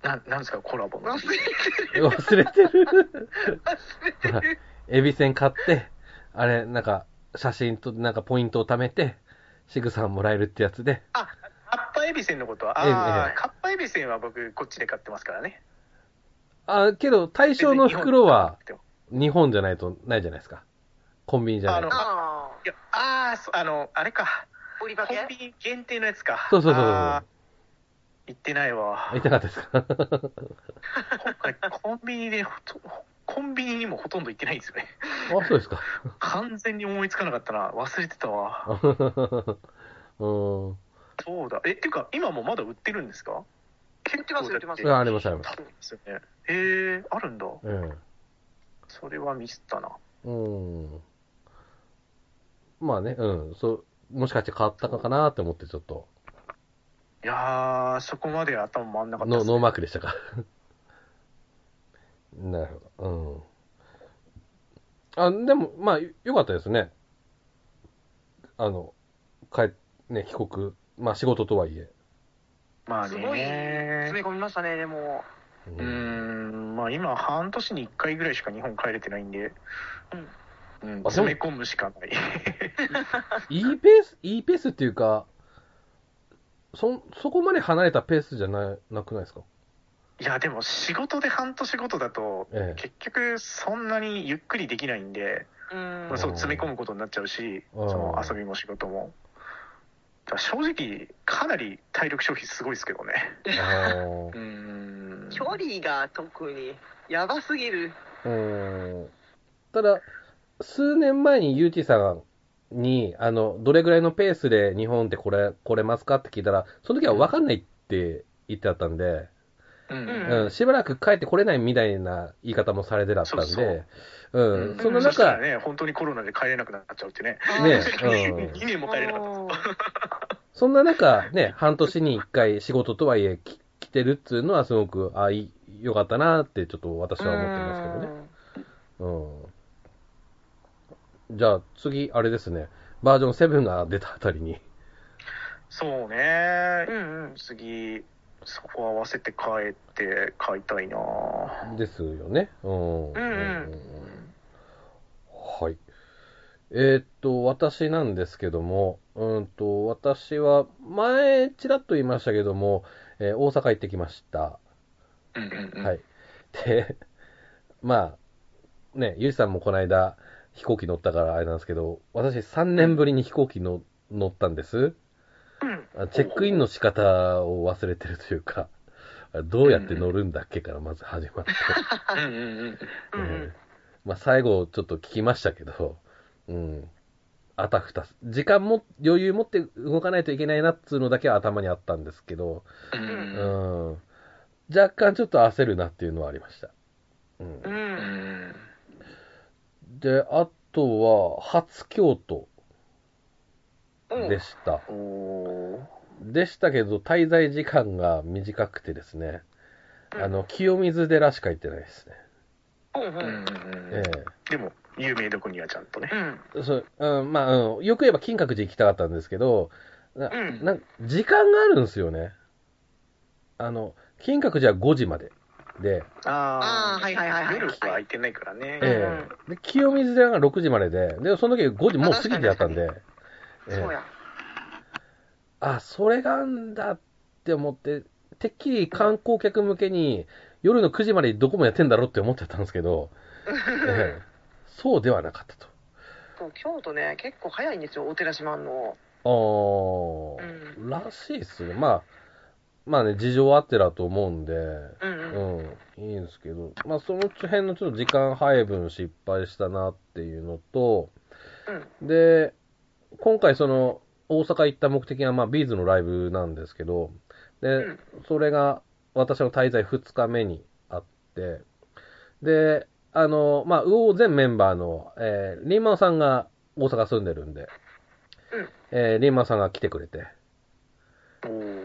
なん、なんですか、コラボの。忘れてる。忘れてる。忘れてる。エビせん買って、あれ、なんか、写真と、なんかポイントを貯めて、シグさんもらえるってやつで、あ、カッパエビせんのこと？は、ええああ、ええカッパエビせんは僕、こっちで買ってますからね。あ、けど、対象の袋は日本じゃないとないじゃないですか。コンビニじゃないと。あいや、ああ、そうあの、あれか。ー、売りコンビニ限定のやつか。そうそうそうそう行ってないわ。痛かったですか？今回コンビニでほと、コンビニにもほとんど行ってないんですよね。あ、そうですか。完全に思いつかなかったな。忘れてたわ。うん。そうだ。え、っていうか、今もまだ売ってるんですか？売ってます売ってますありますあります多分ですよね。へえ、あるんだ。うん。それはミスったな。うん。まあね、うん。そう、もしかして変わったのかなって思ってちょっと、いやー、そこまで頭回んなかったノです、ね。ノーマークでしたか。なるほど。うん。あ、でも、まあ、よかったですね。あの、帰ね、帰国、まあ仕事とはいえ。まあすごいね詰め込みましたね、でも。うん、まあ今、半年に1回ぐらいしか日本帰れてないんで、うん、あ詰め込むしかない。いいペース、いいペースっていうか、そ、そこまで離れたペースじゃな、なくないですか？いや、でも仕事で半年ごとだと、ええ。結局そんなにゆっくりできないんで、うんまあそう詰め込むことになっちゃうし、うんその遊びも仕事も。正直、かなり体力消費すごいですけどね。あうーん。距離が特にやばすぎる。ーうん。ただ、数年前にゆうちさんに、あの、どれぐらいのペースで日本ってこれ、来れますかって聞いたら、その時は分かんないって言ってあったんで、うんしばらく帰ってこれないみたいな言い方もされてだったんで、そうん、そんな中、ね、本当にコロナで帰れなくなっちゃうってね。ね2年 も帰れなかったうんそんな中、ね、半年に一回仕事とはいえき来てるっていうのはすごく、あ、いい、よかったなってちょっと私は思ってますけどね。うん。じゃあ次、あれですね、バージョン7が出たあたりに。そうねう。んうん。次、そこ合わせて帰って買いたいなですよね。うん。うんうんはい。えーっと、私なんですけども、うんと、私は、前、ちらっと言いましたけども、えー大阪行ってきました。うんうんうん。はい。で、まあ、ね、ゆうじさんもこの間、飛行機乗ったからあれなんですけど、私3年ぶりに飛行機の乗ったんです。うん。あチェックインの仕方を忘れてるというか、あどうやって乗るんだっけからまず始まって。まあ最後ちょっと聞きましたけど、うん。あたふたす。時間も余裕持って動かないといけないなっつうのだけは頭にあったんですけど、うん。若干ちょっと焦るなっていうのはありました。うんう。。うんん。で、あとは、初京都うんでした。おー。でしたけど、滞在時間が短くてですね、うんあの、清水寺しか行ってないですね。うんううんん。えでも、有名どこにはちゃんとね。うん。えそう、うん、まあ、うん、よく言えば金閣寺行きたかったんですけど、な、うんなん時間があるんですよね。あの、金閣寺は5時まで。で、ああーはいはいはいはい夜は空いてないからね。ええで、清水寺が6時までで、で、その時5時もう過ぎてやったんで、ええそうや。あ、それがあんだって思って、てっきり観光客向けに夜の9時までどこもやってんだろうって思ってたんですけど、ええそうではなかったと。そう京都ね、結構早いんですよ、お寺閉まんの。あー、らしいっすね。まあ、まあね、事情あってだと思うんで、うんうん。うん、いいんですけど、まあその辺のちょっと時間配分失敗したなっていうのと、うん。で、今回その、大阪行った目的はまあビーズのライブなんですけど、で、うん。それが私の滞在2日目にあって、で、あの、まあ、魚全メンバーの、えーリンマンさんが大阪住んでるんで、うん。えーリンマンさんが来てくれて、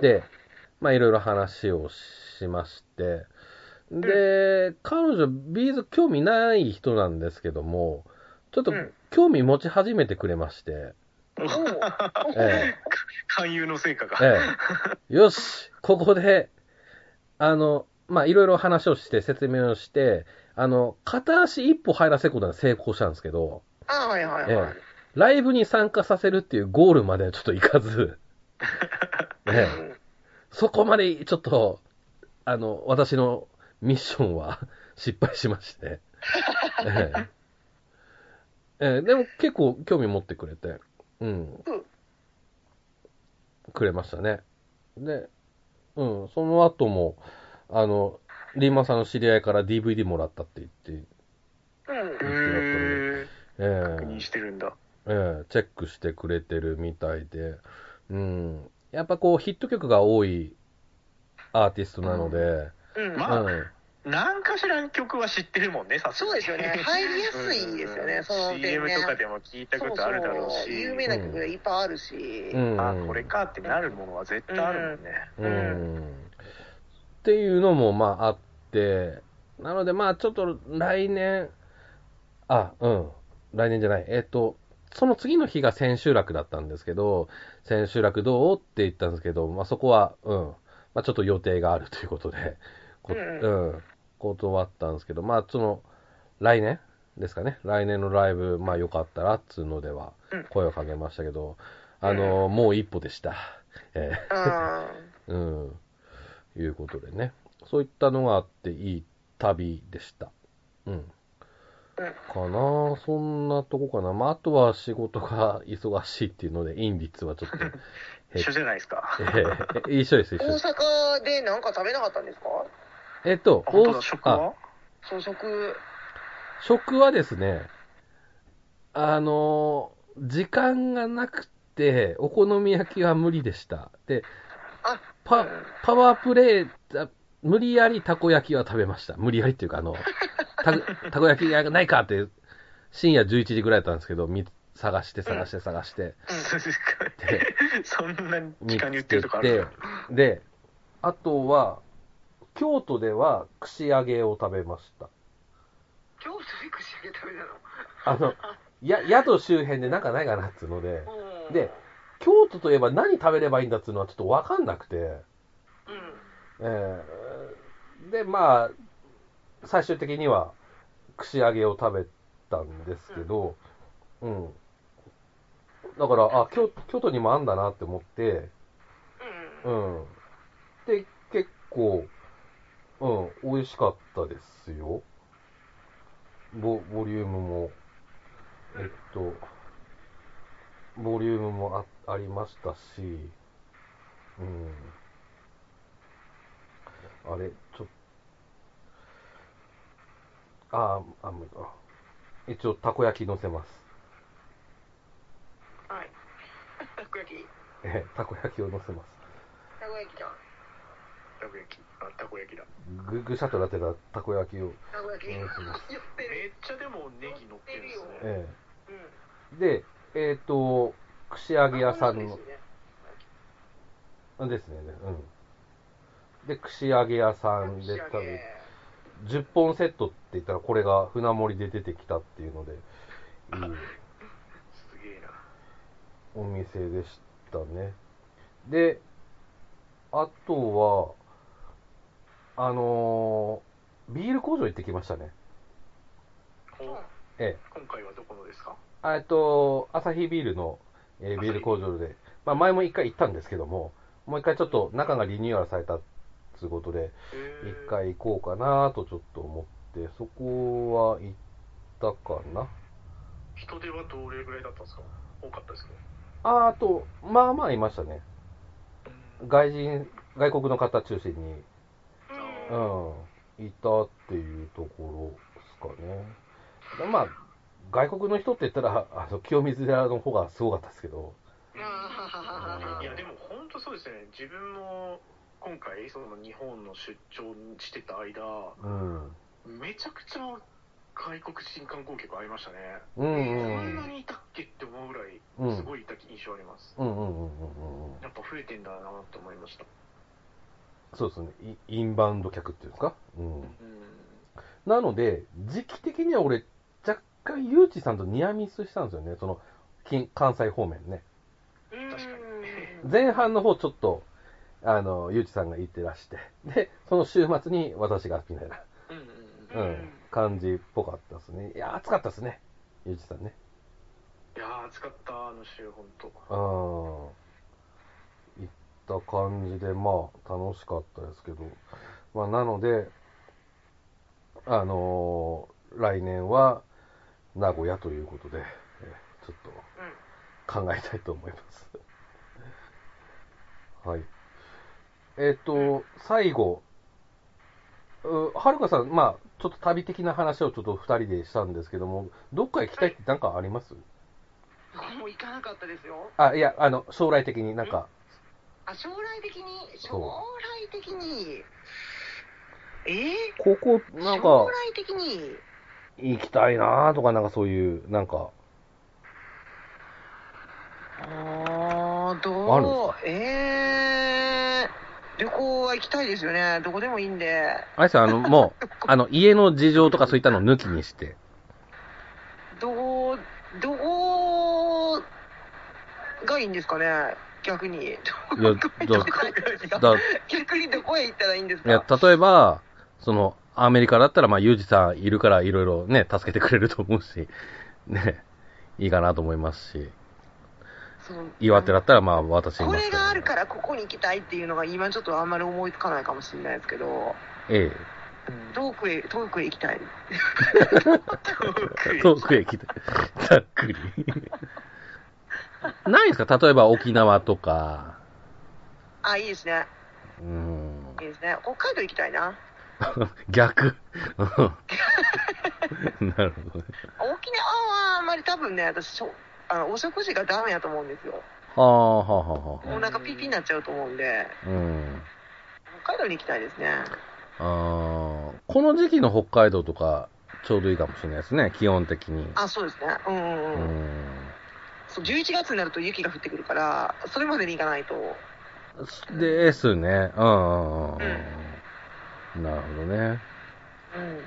で、まあ、いろいろ話をしまして、で、彼女、ビーズ興味ない人なんですけども、ちょっとうん。興味持ち始めてくれまして、勧誘の成果が。ええ、よし、ここで、あの、まあ、いろいろ話をして、説明をして、あの、片足一歩入らせることに成功したんですけど、あはいはいえはい。え、ライブに参加させるっていうゴールまではちょっといかず、ええ、そこまでちょっと、あの、私のミッションは 失敗しまして、ええ。ええ、でも結構興味持ってくれて、うんうん、くれましたね。で、うん、その後も、あの、リーマンさんの知り合いから DVD もらったって言って、うん。へーえ確認えしてるんだ。ええチェックしてくれてるみたいで、うん、やっぱこうヒット曲が多いアーティストなので、うん。まあうん、何かしらの曲は知ってるもんね、さすがに。そうですよね。入りやすいですよね、その点ね。CM とかでも聞いたことあるだろうし。そうそう。有名な曲がいっぱいあるし。うん、あ、これかってなるものは絶対あるもんね。うん。っていうのもまああって、なのでまあちょっと来年、あ、うん、来年じゃない、えっ、と、その次の日が千秋楽だったんですけど、千秋楽どうって言ったんですけど、まあそこは、うん、まあちょっと予定があるということで、こうん。うん、断ったんですけど、まあその、来年？ですかね、来年のライブ、まあよかったらっつうのではうん声をかけましたけど、あの、もう一歩でした。えあえ うん。いうことでね。そういったのがあっていい旅でした。うん。かな？そんなとこかな。まあ、あとは仕事が忙しいっていうので、陰率はちょっと、え 一緒じゃないですか。ええ一緒です、一緒大です。阪で何か食べなかったんですか？えっと、あ本当食は？そう、食。食はですね、あのー時間がなくて、お好み焼きは無理でした。で、あ、パうん、パワープレイ、あ無理やりたこ焼きは食べました。無理やりっていうか、あの、たたこ焼きがないかって、深夜11時ぐらいだったんですけど、み探して探して探して、で、そんな見時間に売つけってるとかあるて、で、あとは、京都では串揚げを食べました。京都で串揚げ食べたの？あの、や、宿周辺でなんかないかなっつうので、うんで、京都といえば何食べればいいんだっつうのはちょっとわかんなくて、うん。えーで、まあ、最終的には串揚げを食べたんですけど、うん。だから、あ、京京都にもあんだなって思って、う。うんん。で、結構、うん、美味しかったですよ。ボ、ボリュームも、えっと、ボリュームもあありましたし、うん。あれ、ちょっと、ああ、あ、無理か。一応、たこ焼き乗せます。はい。たこ焼きええ、たこ焼きを乗せます。たこ焼きだ。たこ焼き。あ、たこ焼きだ。ぐ、ぐしゃっとなってたたこ焼きを。たこ焼き。める。っちゃでもネギ乗ってるんですね。えうん。えで、えっ、と、串揚げ屋さんの、ですよねですね、うん。で、串揚げ屋さんで多分、10本セットって言ったらこれが船盛りで出てきたっていうので、い いすげえな。お店でしたね。で、あとは、あのービール工場行ってきましたね。おええ。今回はどこのですか？あえっと、アサヒビールの、えービール工場で、まあ前も一回行ったんですけども、もう一回ちょっと中がリニューアルされたってことで、へ一回行こうかなとちょっと思って、そこは行ったかな。人手はどれぐらいだったんですか？多かったですかああと、まあまあいましたね。外人、外国の方中心に、うん、いたっていうところですかね。でまあ、外国の人って言ったら、あの、清水寺の方がすごかったですけど、あいやでも本当そうですね自分も今回その日本の出張してた間うん。めちゃくちゃ外国人観光客会いましたね、うんうこんんなにいたっけって思うぐらいうんすごいいた印象あります、うん。うんうんうんうんうん。やっぱ増えてんだなと思いましたそうですね。イインバウンド客っていうんですか？うん。うんなので、時期的には俺、若干、ゆうちさんとニアミスしたんですよね。その、近関西方面ね。ー確かに前半の方ちょっと、あの、ゆうちさんが行ってらして、で、その週末に私が、みたいな、うんうん感じっぽかったですね。いや、暑かったですね。ゆうちさんね。いやー暑かったあの週本当うん。行った感じで、まあ、楽しかったですけど、まあ、なので、あのー来年は、名古屋ということで、えちょっと、考えたいと思います。はい。えっ、と、最後、うはるかさん、まあ、ちょっと旅的な話をちょっと二人でしたんですけども、どっか行きたいって何かあります？どこも行かなかったですよ。あ、いや、あの、将来的になんか、あ、将来的に、将来的に、え？ー、ここ、なん将か、来的に、行きたいなとか、なんかそういう、なんか、あある。んう、えー、旅行は行きたいですよね。どこでもいいんで。あれですよ、あの、もう、あの、家の事情とかそういったのを抜きにして、どこ、どこがいいんですかね？逆に。だ、逆にどこへ行ったらいいんですか？いや、例えば、その、アメリカだったら、まあ、ユージさんいるから、いろいろね、助けてくれると思うし、ね、いいかなと思いますし、岩手だったら、まあ、私いこれがあるからここに行きたいっていうのが今ちょっとあんまり思いつかないかもしれないですけど、え遠くへ、遠くへ行きたい。え、遠くへ来て、ざっくり。ないですか？例えば沖縄とか、あ、いいですね。うん、いいですね。北海道行きたいな。逆。なるほどね。沖縄はあんまり多分ね、私、しょあのお食事がダメやと思うんですよ。はあ、はあ、はあ、はもうなんかピーピーになっちゃうと思うんで、あ。うん。北海道に行きたいですね。あーこの時期の北海道とか、ちょうどいいかもしれないですね、基本的に。あ、そうですね。うんうんううん。ん。そう11月になると雪が降ってくるから、それまでに行かないと。ですね。うんうん。なるほどね。うん。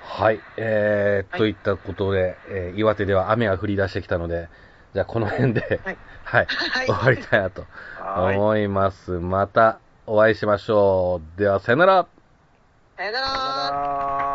はい。えー、はいといったことで、えー岩手では雨が降り出してきたので、じゃあこの辺で、はい。はい、はい終わりたいなと思います。またお会いしましょう。では、さよなら。さよなら。さよなら